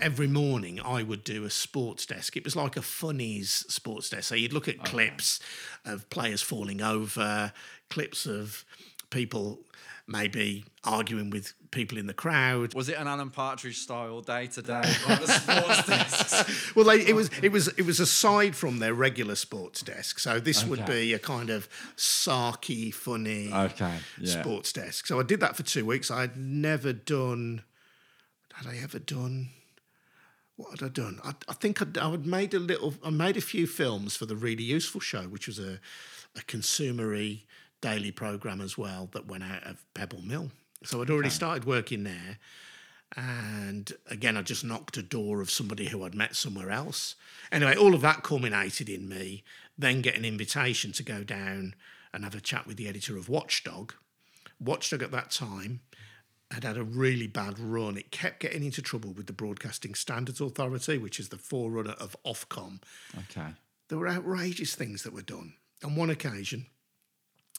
Every morning, I would do a sports desk. It was like a funnies sports desk. So you'd look at clips of players falling over, clips of people maybe arguing with people in the crowd. Was it an Alan Partridge style day to day on the sports desks? Well, they, it was it was it was aside from their regular sports desk. So this would be a kind of sarky, funny Okay, yeah. sports desk. So I did that for two weeks. I had never done. Had I ever done? What had I done? I, I think I'd, I had made a little. I made a few films for the Really Useful Show, which was a a consumery daily program as well that went out of Pebble Mill. So I'd already started working there. And again, I just knocked a door of somebody who I'd met somewhere else. Anyway, all of that culminated in me then get an invitation to go down and have a chat with the editor of Watchdog. Watchdog at that time had had a really bad run. It kept getting into trouble with the Broadcasting Standards Authority, which is the forerunner of Ofcom. Okay. There were outrageous things that were done. On one occasion,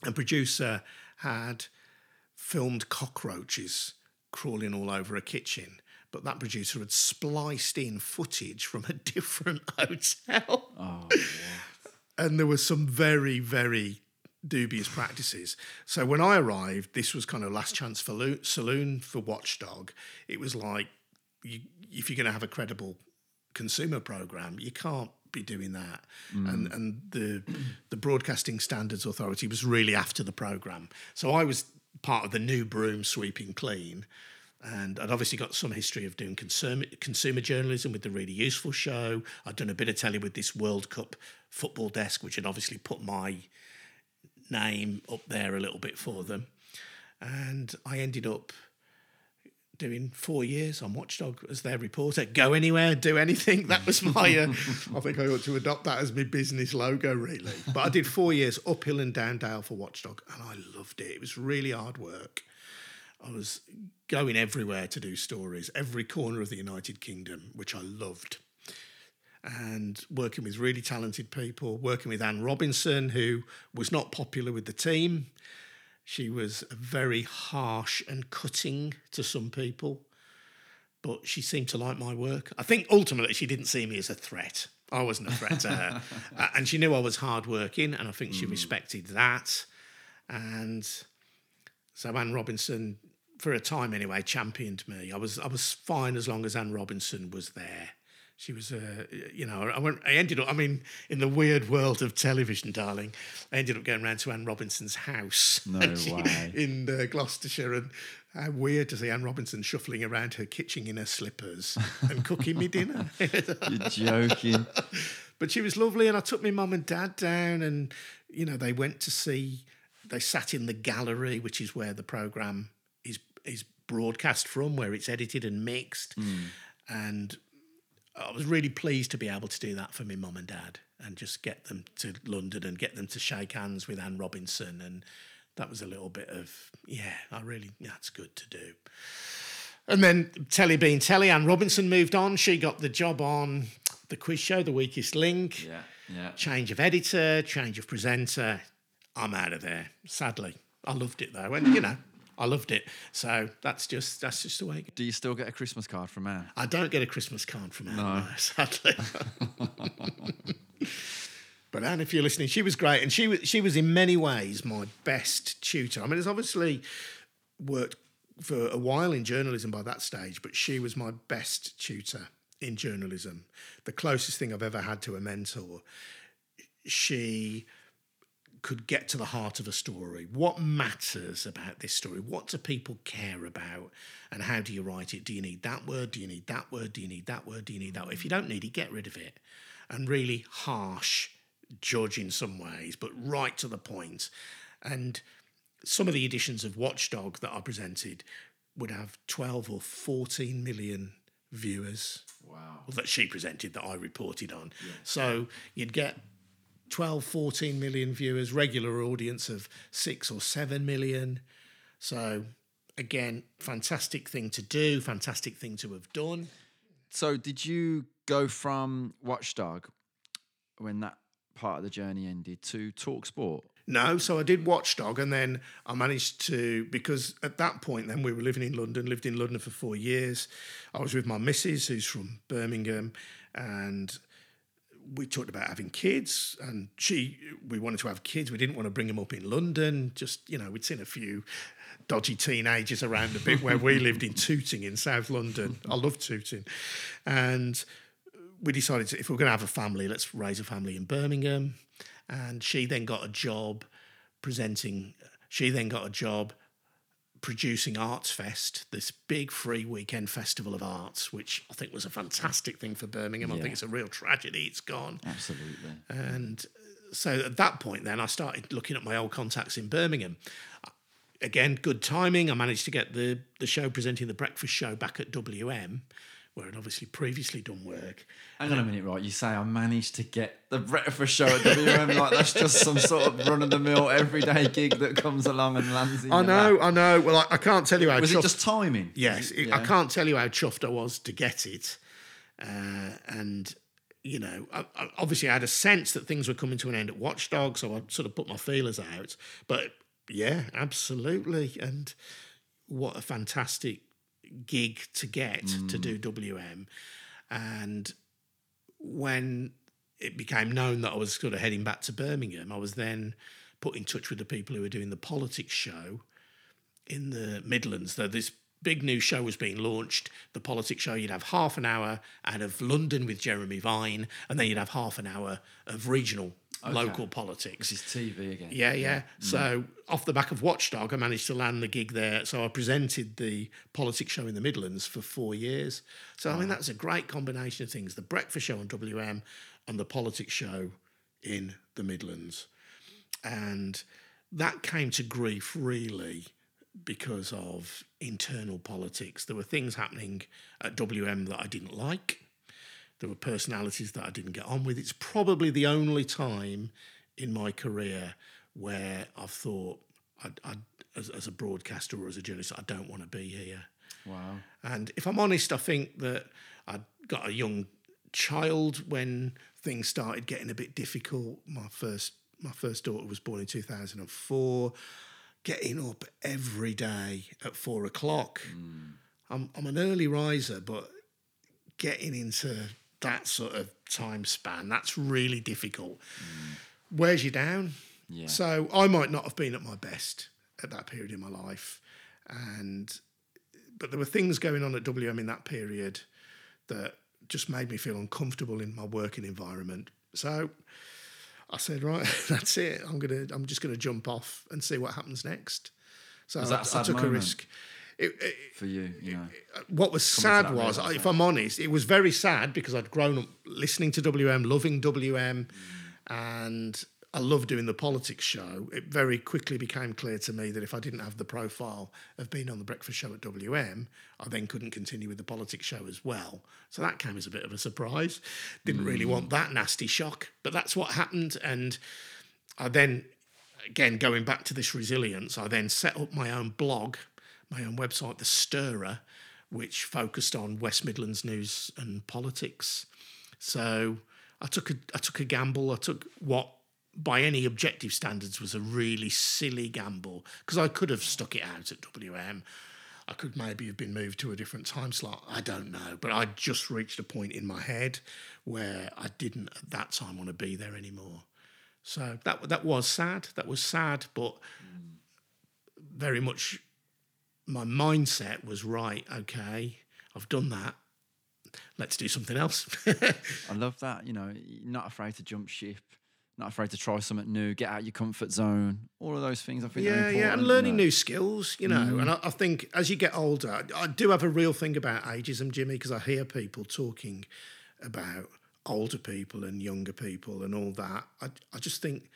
and producer had filmed cockroaches crawling all over a kitchen. But that producer had spliced in footage from a different hotel. Oh, and there were some very, very dubious practices. So when I arrived, this was kind of last chance for lo- saloon for Watchdog. It was like, you, if you're going to have a credible consumer program, you can't be doing that. Mm. And and the the Broadcasting Standards Authority was really after the program. So I was part of the new broom sweeping clean. And I'd obviously got some history of doing consumer, consumer journalism with the Really Useful Show. I'd done a bit of telly with this World Cup football desk, which had obviously put my name up there a little bit for them. And I ended up doing four years on Watchdog as their reporter. Go anywhere, do anything. That was my. Uh, I think I ought to adopt that as my business logo, really. But I did four years uphill and down Dale for Watchdog, and I loved it. It was really hard work. I was going everywhere to do stories, every corner of the United Kingdom, which I loved. And working with really talented people, working with Anne Robinson, who was not popular with the team. She was very harsh and cutting to some people, but she seemed to like my work. I think ultimately she didn't see me as a threat. I wasn't a threat to her. Uh, and she knew I was hardworking, and I think she respected that. And so Anne Robinson, for a time anyway, championed me. I was I was fine as long as Anne Robinson was there. She was, uh, you know, I went. I ended up. I mean, in the weird world of television, darling, I ended up going round to Anne Robinson's house. No she- way. In uh, Gloucestershire, and how weird to see Anne Robinson shuffling around her kitchen in her slippers and cooking me dinner. You're joking. But she was lovely, and I took my mum and dad down, and you know they went to see. They sat in the gallery, which is where the program is is broadcast from, where it's edited and mixed, and I was really pleased to be able to do that for my mum and dad, and just get them to London and get them to shake hands with Anne Robinson, and that was a little bit of yeah, I really that's good to do. And then Telly being Telly, Anne Robinson moved on. She got the job on the quiz show, The Weakest Link. Yeah, yeah. Change of editor, change of presenter. I'm out of there, sadly. I loved it though, and you know, I loved it. So that's just that's just the way. It goes. Do you still get a Christmas card from Anne? I don't get a Christmas card from Anne, no. sadly. but Anne, if you're listening, she was great, and she was she was in many ways my best tutor. I mean, it's obviously worked for a while in journalism by that stage, but she was my best tutor in journalism. The closest thing I've ever had to a mentor. She could get to the heart of a story. What matters about this story? What do people care about? And how do you write it? Do you need that word? Do you need that word? Do you need that word? Do you need that word? If you don't need it, get rid of it. And really harsh judge in some ways, but right to the point. And some of the editions of Watchdog that I presented would have 12 or 14 million viewers Wow. that she presented that I reported on. So you'd get 12, 14 million viewers, regular audience of six or seven million. So again, fantastic thing to do, fantastic thing to have done. So, did you go from Watchdog when that part of the journey ended to Talk Sport? No, so I did Watchdog, and then I managed to because at that point, then we were living in London. Lived in London for four years. I was with my missus, who's from Birmingham, and we talked about having kids. And she, we wanted to have kids. We didn't want to bring them up in London. Just you know, we'd seen a few dodgy teenagers around a bit where we lived in Tooting in South London. I love Tooting, and we decided to, if we're going to have a family, let's raise a family in Birmingham. And she then got a job presenting. She then got a job producing Arts Fest, this big free weekend festival of arts, which I think was a fantastic thing for Birmingham. I think it's a real tragedy it's gone. Absolutely. And so at that point, then I started looking at my old contacts in Birmingham. Again, good timing. I managed to get the the show presenting the breakfast show back at WM, where I'd obviously previously done work. Hang on a minute, right? You say I managed to get the breakfast show at WM, like that's just some sort of run of the mill everyday gig that comes along and lands in I know. I know. Well, I, I can't tell you how. Was it just timing? Yes, it, I can't tell you how chuffed I was to get it, uh, and you know, I, I, obviously I had a sense that things were coming to an end at Watchdog, so I sort of put my feelers out. But yeah, absolutely. And what a fantastic gig to get to do mm. WM. And when it became known that I was sort of heading back to Birmingham, I was then put in touch with the people who were doing the politics show in the Midlands. That this big new show was being launched, the politics show. You'd have half an hour out of London with Jeremy Vine, and then you'd have half an hour of regional. Local politics. This is TV again. Yeah, yeah. Mm. So off the back of Watchdog, I managed to land the gig there. So I presented the politics show in the Midlands for four years. So I mean, that's a great combination of things: the breakfast show on WM and the politics show in the Midlands, and that came to grief really because of internal politics. There were things happening at WM that I didn't like. There were personalities that I didn't get on with. It's probably the only time in my career where I've thought, I'd, I'd, as, as a broadcaster or as a journalist, I don't want to be here. Wow. And if I'm honest, I think that I got a young child when things started getting a bit difficult. My first my first daughter was born in 2004. Getting up every day at four o'clock. Hmm. I'm I'm an early riser, but getting into that sort of time span, that's really difficult. Wears you down. Yeah. So I might not have been at my best at that period in my life. And but there were things going on at WM in that period that just made me feel uncomfortable in my working environment. So I said, right, that's it. I'm gonna I'm just gonna jump off and see what happens next. So Was that a I, I took a risk. It, it, For you, you know. Uh, what was sad was, if I'm honest, it was very sad because I'd grown up listening to WM, loving WM, and I loved doing the politics show. It very quickly became clear to me that if I didn't have the profile of being on the breakfast show at WM, I then couldn't continue with the politics show as well. So that came as a bit of a surprise. Didn't really want that nasty shock, but that's what happened. And I then, again, going back to this resilience, I then set up my own blog, my own website, The Stirrer, which focused on West Midlands news and politics. So I took a I took a gamble. I took what by any objective standards was a really silly gamble because I could have stuck it out at WM. I could maybe have been moved to a different time slot. I don't know, but I just reached a point in my head where I didn't at that time want to be there anymore. So that that was sad. That was sad, but very much my mindset was right. Okay, I've done that. Let's do something else. I love that. You know, not afraid to jump ship, not afraid to try something new, get out your comfort zone. All of those things I think yeah, important. yeah, and learning new skills, you know. Mm. And I, I think as you get older, I, I do have a real thing about ageism, Jimmy, because I hear people talking about older people and younger people and all that. I, I just think,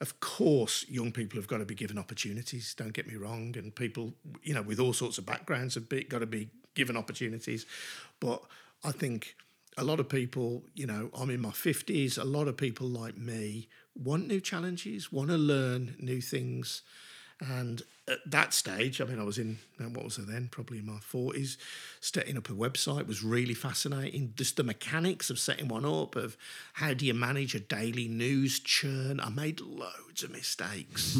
of course, young people have got to be given opportunities. Don't get me wrong, and people, you know, with all sorts of backgrounds have be, got to be given opportunities. But I think a lot of people, you know, I'm in my 50s, a lot of people like me want new challenges, want to learn new things. And at that stage, I mean, I was in, uh, what was I then? Probably in my 40s. Setting up a website was really fascinating. Just the mechanics of setting one up, of how do you manage a daily news churn. I made loads of mistakes.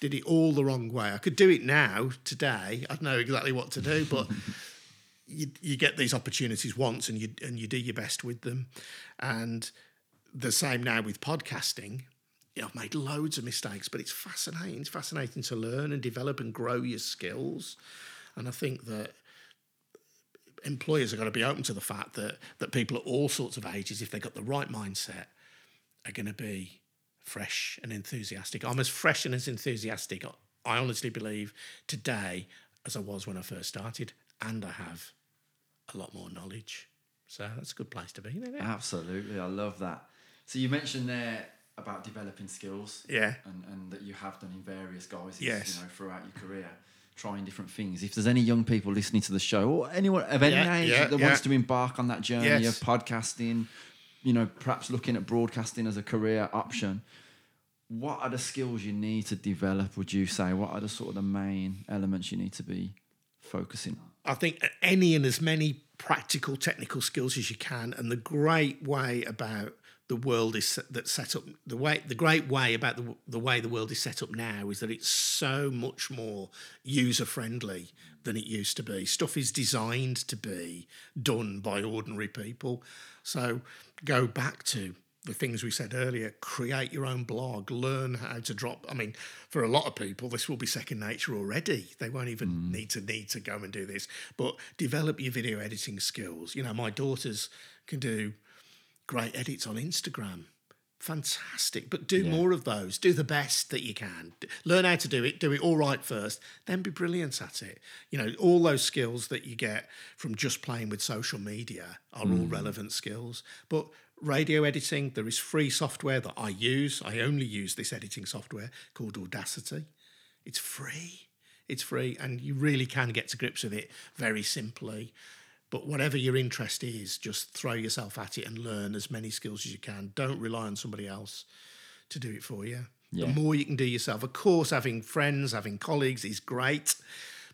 Did it all the wrong way. I could do it now, today. I'd know exactly what to do, but you, you get these opportunities once and you and you do your best with them. And the same now with podcasting. I've made loads of mistakes, but it's fascinating. It's fascinating to learn and develop and grow your skills. And I think that employers are going to be open to the fact that that people at all sorts of ages, if they've got the right mindset, are going to be fresh and enthusiastic. I'm as fresh and as enthusiastic, I honestly believe, today as I was when I first started, and I have a lot more knowledge. So that's a good place to be? Absolutely, I love that. So you mentioned there about developing skills. Yeah. And, and that you have done in various guises, Yes. you know, throughout your career, trying different things. If there's any young people listening to the show or anyone of any Yeah, age yeah, that yeah. wants to embark on that journey Yes. of podcasting, you know, perhaps looking at broadcasting as a career option, what are the skills you need to develop, would you say? What are the sort of the main elements you need to be focusing on? I think any and as many practical technical skills as you can. And the great way about the world is that's set up the way the great way about the, the way the world is set up now is that it's so much more user friendly than it used to be. Stuff is designed to be done by ordinary people. So go back to the things we said earlier create your own blog learn how to drop i mean for a lot of people this will be second nature already. They won't even mm. need to need to go and do this. But develop your video editing skills. You know my daughters can do great edits on Instagram. Fantastic. But do yeah. more of those. Do the best that you can. Learn how to do it. Do it all right first. Then be brilliant at it. You know, all those skills that you get from just playing with social media are mm. all relevant skills. But radio editing, there is free software that I use. I only use this editing software called Audacity. It's free. It's free, and you really can get to grips with it very simply. But whatever your interest is, just throw yourself at it and learn as many skills as you can. Don't rely on somebody else to do it for you. Yeah. The more you can do yourself, of course, having friends, having colleagues is great,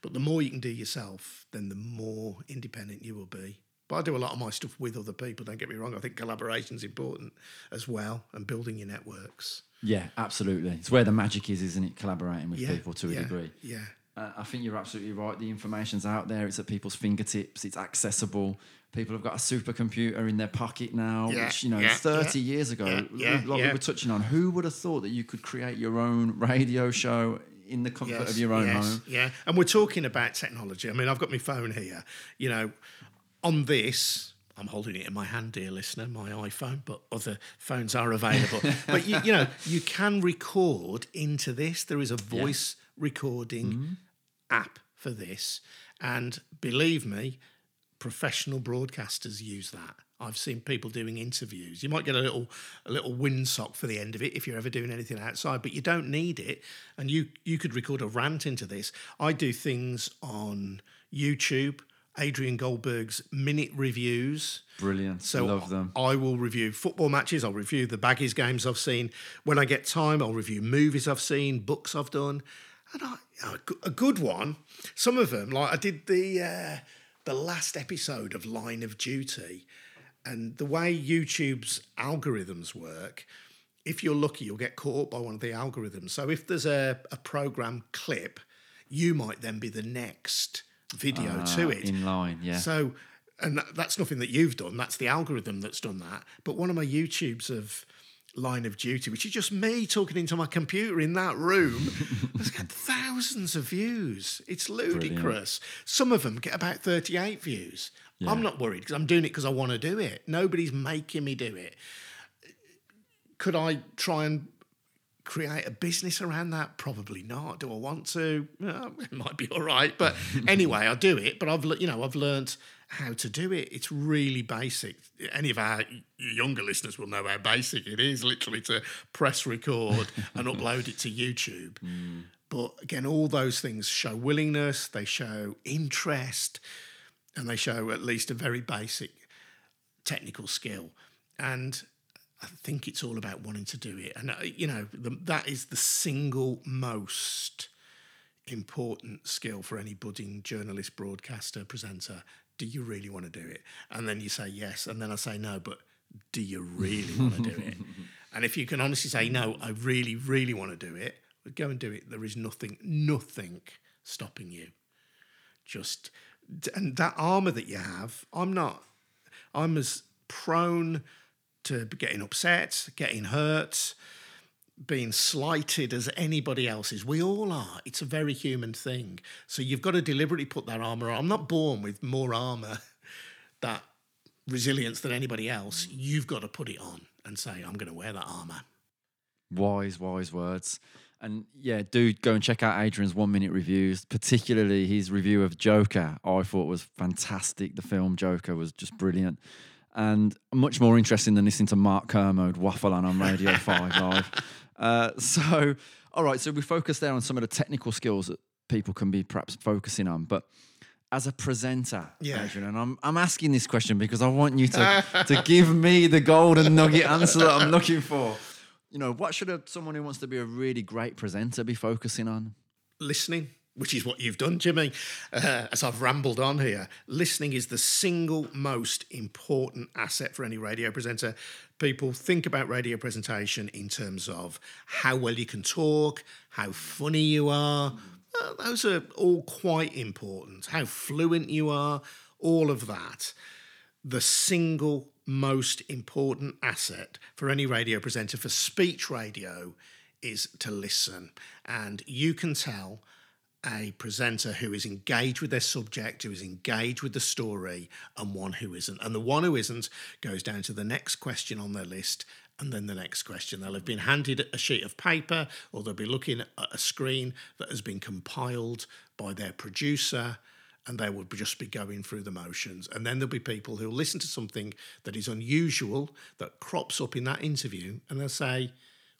but the more you can do yourself, then the more independent you will be. But I do a lot of my stuff with other people, don't get me wrong. I think collaboration is important as well and building your networks. Yeah, absolutely. It's where the magic is, isn't it? Collaborating with yeah, people to a yeah, degree. Yeah. Uh, I think you're absolutely right. The information's out there. It's at people's fingertips. It's accessible. People have got a supercomputer in their pocket now, yeah, which you know, yeah, 30 yeah, years ago, like we were touching on, who would have thought that you could create your own radio show in the comfort yes, of your own yes, home? Yeah, and we're talking about technology. I mean, I've got my phone here. You know, on this, I'm holding it in my hand, dear listener, my iPhone, but other phones are available. but you, you, know, you can record into this. There is a voice recording mm-hmm. App for this. And believe me, professional broadcasters use that. I've seen people doing interviews. You might get a little a little windsock for the end of it if you're ever doing anything outside, but you don't need it. And you you could record a rant into this. I do things on YouTube, Adrian Goldberg's minute reviews. Brilliant. So love them. I will review football matches. I'll review the baggies games I've seen. When I get time, I'll review movies I've seen, books I've done. And I, a good one. Some of them, like I did the uh, the last episode of Line of Duty, and the way YouTube's algorithms work. If you're lucky, you'll get caught by one of the algorithms. So if there's a, a program clip, you might then be the next video uh, to it in line. Yeah. So, and that's nothing that you've done. That's the algorithm that's done that. But one of my YouTubes of line of duty, which is just me talking into my computer in that room, has got thousands of views. It's ludicrous. Brilliant. Some of them get about 38 views. Yeah. I'm not worried because I'm doing it because I want to do it. Nobody's making me do it. Could I try and create a business around that? Probably not. Do I want to? it might be all right, but anyway, I do it. But I've you know I've learned how to do it. It's really basic. Any of our younger listeners will know how basic it is. Literally to press record and upload it to YouTube. Mm. But again, all those things show willingness. They show interest, and they show at least a very basic technical skill. And I think it's all about wanting to do it. And, uh, you know, the, that is the single most important skill for any budding journalist, broadcaster, presenter. Do you really want to do it? And then you say yes. And then I say no, but do you really want to do it? And if you can honestly say, no, I really, really want to do it, go and do it. There is nothing, nothing stopping you. Just, and that armor that you have, I'm not, I'm as prone to getting upset, getting hurt, being slighted as anybody else is. We all are. It's a very human thing. So you've got to deliberately put that armor on. I'm not born with more armor, that resilience than anybody else. You've got to put it on and say, I'm going to wear that armor. Wise, wise words. And yeah, do go and check out Adrian's one minute reviews, particularly his review of Joker. I thought was fantastic. The film Joker was just brilliant and much more interesting than listening to Mark Kermode waffle on on Radio 5 Live. Uh, so, all right, so we focus there on some of the technical skills that people can be perhaps focusing on. But as a presenter, yeah. Adrian, and I'm, I'm asking this question because I want you to, to give me the golden nugget answer that I'm looking for. You know, what should a, someone who wants to be a really great presenter be focusing on? Listening which is what you've done, Jimmy, uh, as I've rambled on here. Listening is the single most important asset for any radio presenter. People think about radio presentation in terms of how well you can talk, how funny you are. Those are all quite important. How fluent you are, all of that. The single most important asset for any radio presenter for speech radio is to listen. And you can tell a presenter who is engaged with their subject, who is engaged with the story, and one who isn't. And the one who isn't goes down to the next question on their list and then the next question. They'll have been handed a sheet of paper or they'll be looking at a screen that has been compiled by their producer and they will just be going through the motions. And then there'll be people who'll listen to something that is unusual that crops up in that interview and they'll say,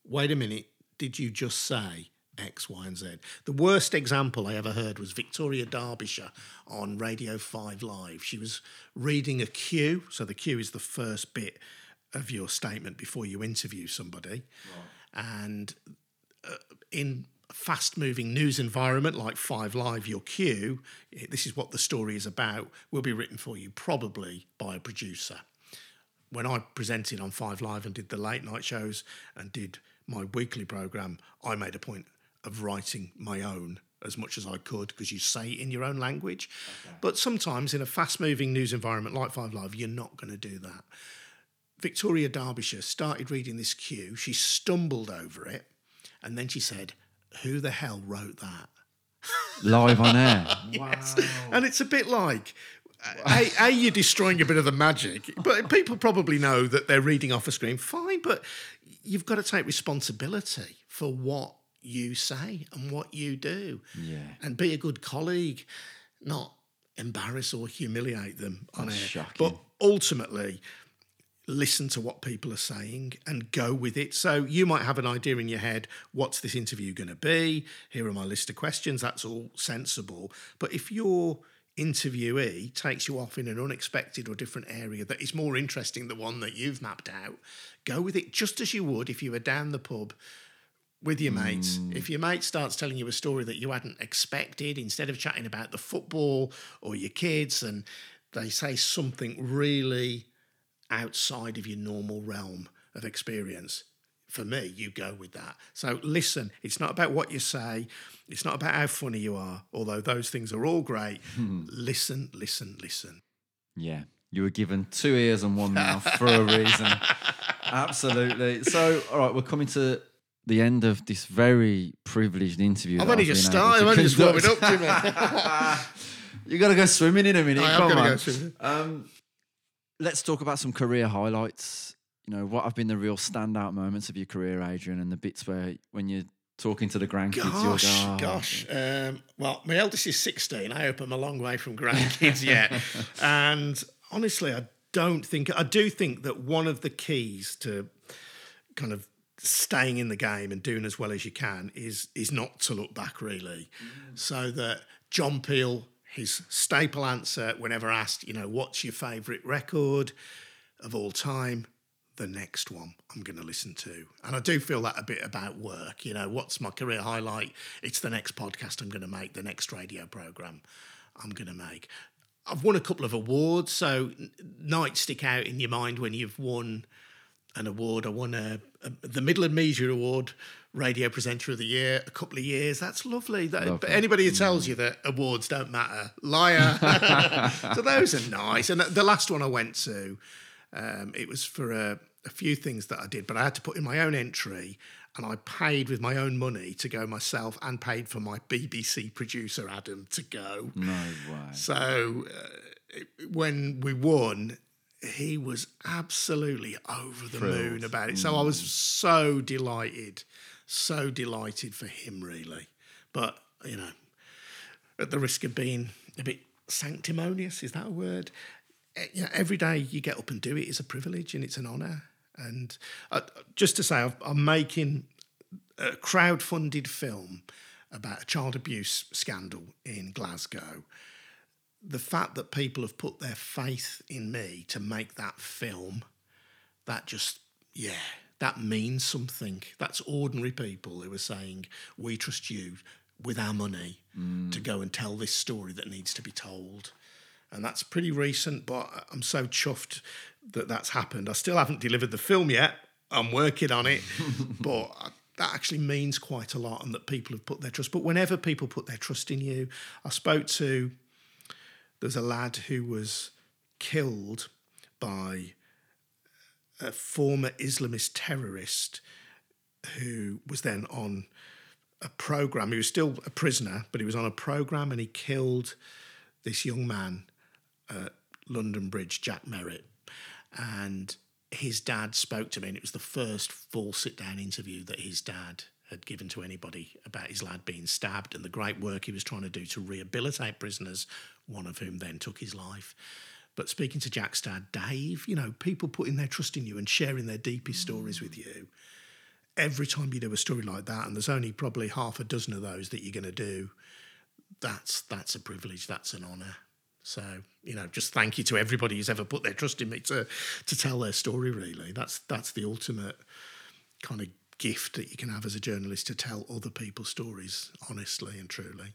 wait a minute, did you just say X, Y, and Z? The worst example I ever heard was Victoria Derbyshire on Radio 5 Live. She was reading a cue. So the cue is the first bit of your statement before you interview somebody. Right. And uh, in a fast moving news environment like Five Live, your cue, this is what the story is about, will be written for you probably by a producer. When I presented on Five Live and did the late night shows and did my weekly program, I made a point of writing my own as much as I could because you say it in your own language. Okay. But sometimes in a fast moving news environment like Five Live, you're not going to do that. Victoria Derbyshire started reading this cue. She stumbled over it and then she said, who the hell wrote that? Live on air. yes. Wow. And it's a bit like, a, a, you're destroying a bit of the magic, but people probably know that they're reading off a screen. Fine, but you've got to take responsibility for what you say and what you do. Yeah. And be a good colleague, not embarrass or humiliate them on That's air. Shocking. But ultimately, listen to what people are saying and go with it. So you might have an idea in your head what's this interview going to be? Here are my list of questions. That's all sensible. But if your interviewee takes you off in an unexpected or different area that is more interesting than the one that you've mapped out, go with it just as you would if you were down the pub with your mates. Mm. If your mate starts telling you a story that you hadn't expected, instead of chatting about the football or your kids, and they say something really outside of your normal realm of experience. For me, you go with that. So listen, it's not about what you say, it's not about how funny you are, although those things are all great. listen, listen, listen. Yeah, you were given two ears and one mouth for a reason. Absolutely. So, all right, we're coming to the end of this very privileged interview. I've only just started. I've only just warming up, Jimmy. you got to go swimming in a minute. I am going to go swimming. Um, let's talk about some career highlights. You know, what have been the real standout moments of your career, Adrian, and the bits where when you're talking to the grandkids, gosh, you're oh, gosh. Um, well, my eldest is 16. I hope I'm a long way from grandkids yet. and honestly, I don't think I do think that one of the keys to kind of staying in the game and doing as well as you can is is not to look back really. Mm. So that John Peel his staple answer whenever asked, you know, what's your favourite record of all time? The next one I'm going to listen to. And I do feel that a bit about work. You know, what's my career highlight? It's the next podcast I'm going to make, the next radio programme I'm going to make. I've won a couple of awards, so nights stick out in your mind when you've won an award. I won a, a, the Midland Media Award radio presenter of the year a couple of years. That's lovely. That, lovely. But anybody who tells you that awards don't matter, liar. so those are nice. And the last one I went to, um, it was for a, a few things that I did, but I had to put in my own entry and I paid with my own money to go myself and paid for my BBC producer Adam to go. No way. So uh, when we won, he was absolutely over the Thrilled. moon about it. So I was mm. so delighted so delighted for him, really. But, you know, at the risk of being a bit sanctimonious, is that a word? Eh, you know, every day you get up and do it is a privilege and it's an honour. And uh, just to say, I'm making a crowd-funded film about a child abuse scandal in Glasgow. The fact that people have put their faith in me to make that film, that just, yeah, that means something. That's ordinary people who are saying, We trust you. with our money mm. to go and tell this story that needs to be told. And that's pretty recent, but I'm so chuffed that that's happened. I still haven't delivered the film yet. I'm working on it, but that actually means quite a lot and that people have put their trust. But whenever people put their trust in you, I spoke to there's a lad who was killed by a former Islamist terrorist who was then on a program. He was still a prisoner, but he was on a program and he killed this young man at London Bridge, Jack Merritt. And his dad spoke to me, and it was the first full sit down interview that his dad had given to anybody about his lad being stabbed and the great work he was trying to do to rehabilitate prisoners, one of whom then took his life. But speaking to Jack's dad, Dave, you know, people putting their trust in you and sharing their deepest stories with you. Every time you do a story like that, and there's only probably half a dozen of those that you're going to do, that's that's a privilege, that's an honour. So, you know, just thank you to everybody who's ever put their trust in me to to tell their story. Really, that's that's the ultimate kind of gift that you can have as a journalist to tell other people's stories honestly and truly.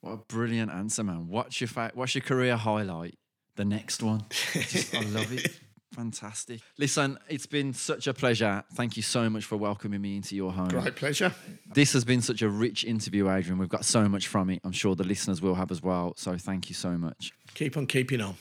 What a brilliant answer, man. What's your fa- what's your career highlight? The next one. Just, I love it. Fantastic. Listen, it's been such a pleasure. Thank you so much for welcoming me into your home. Great pleasure. This has been such a rich interview, Adrian. We've got so much from it. I'm sure the listeners will have as well. So thank you so much. Keep on keeping on.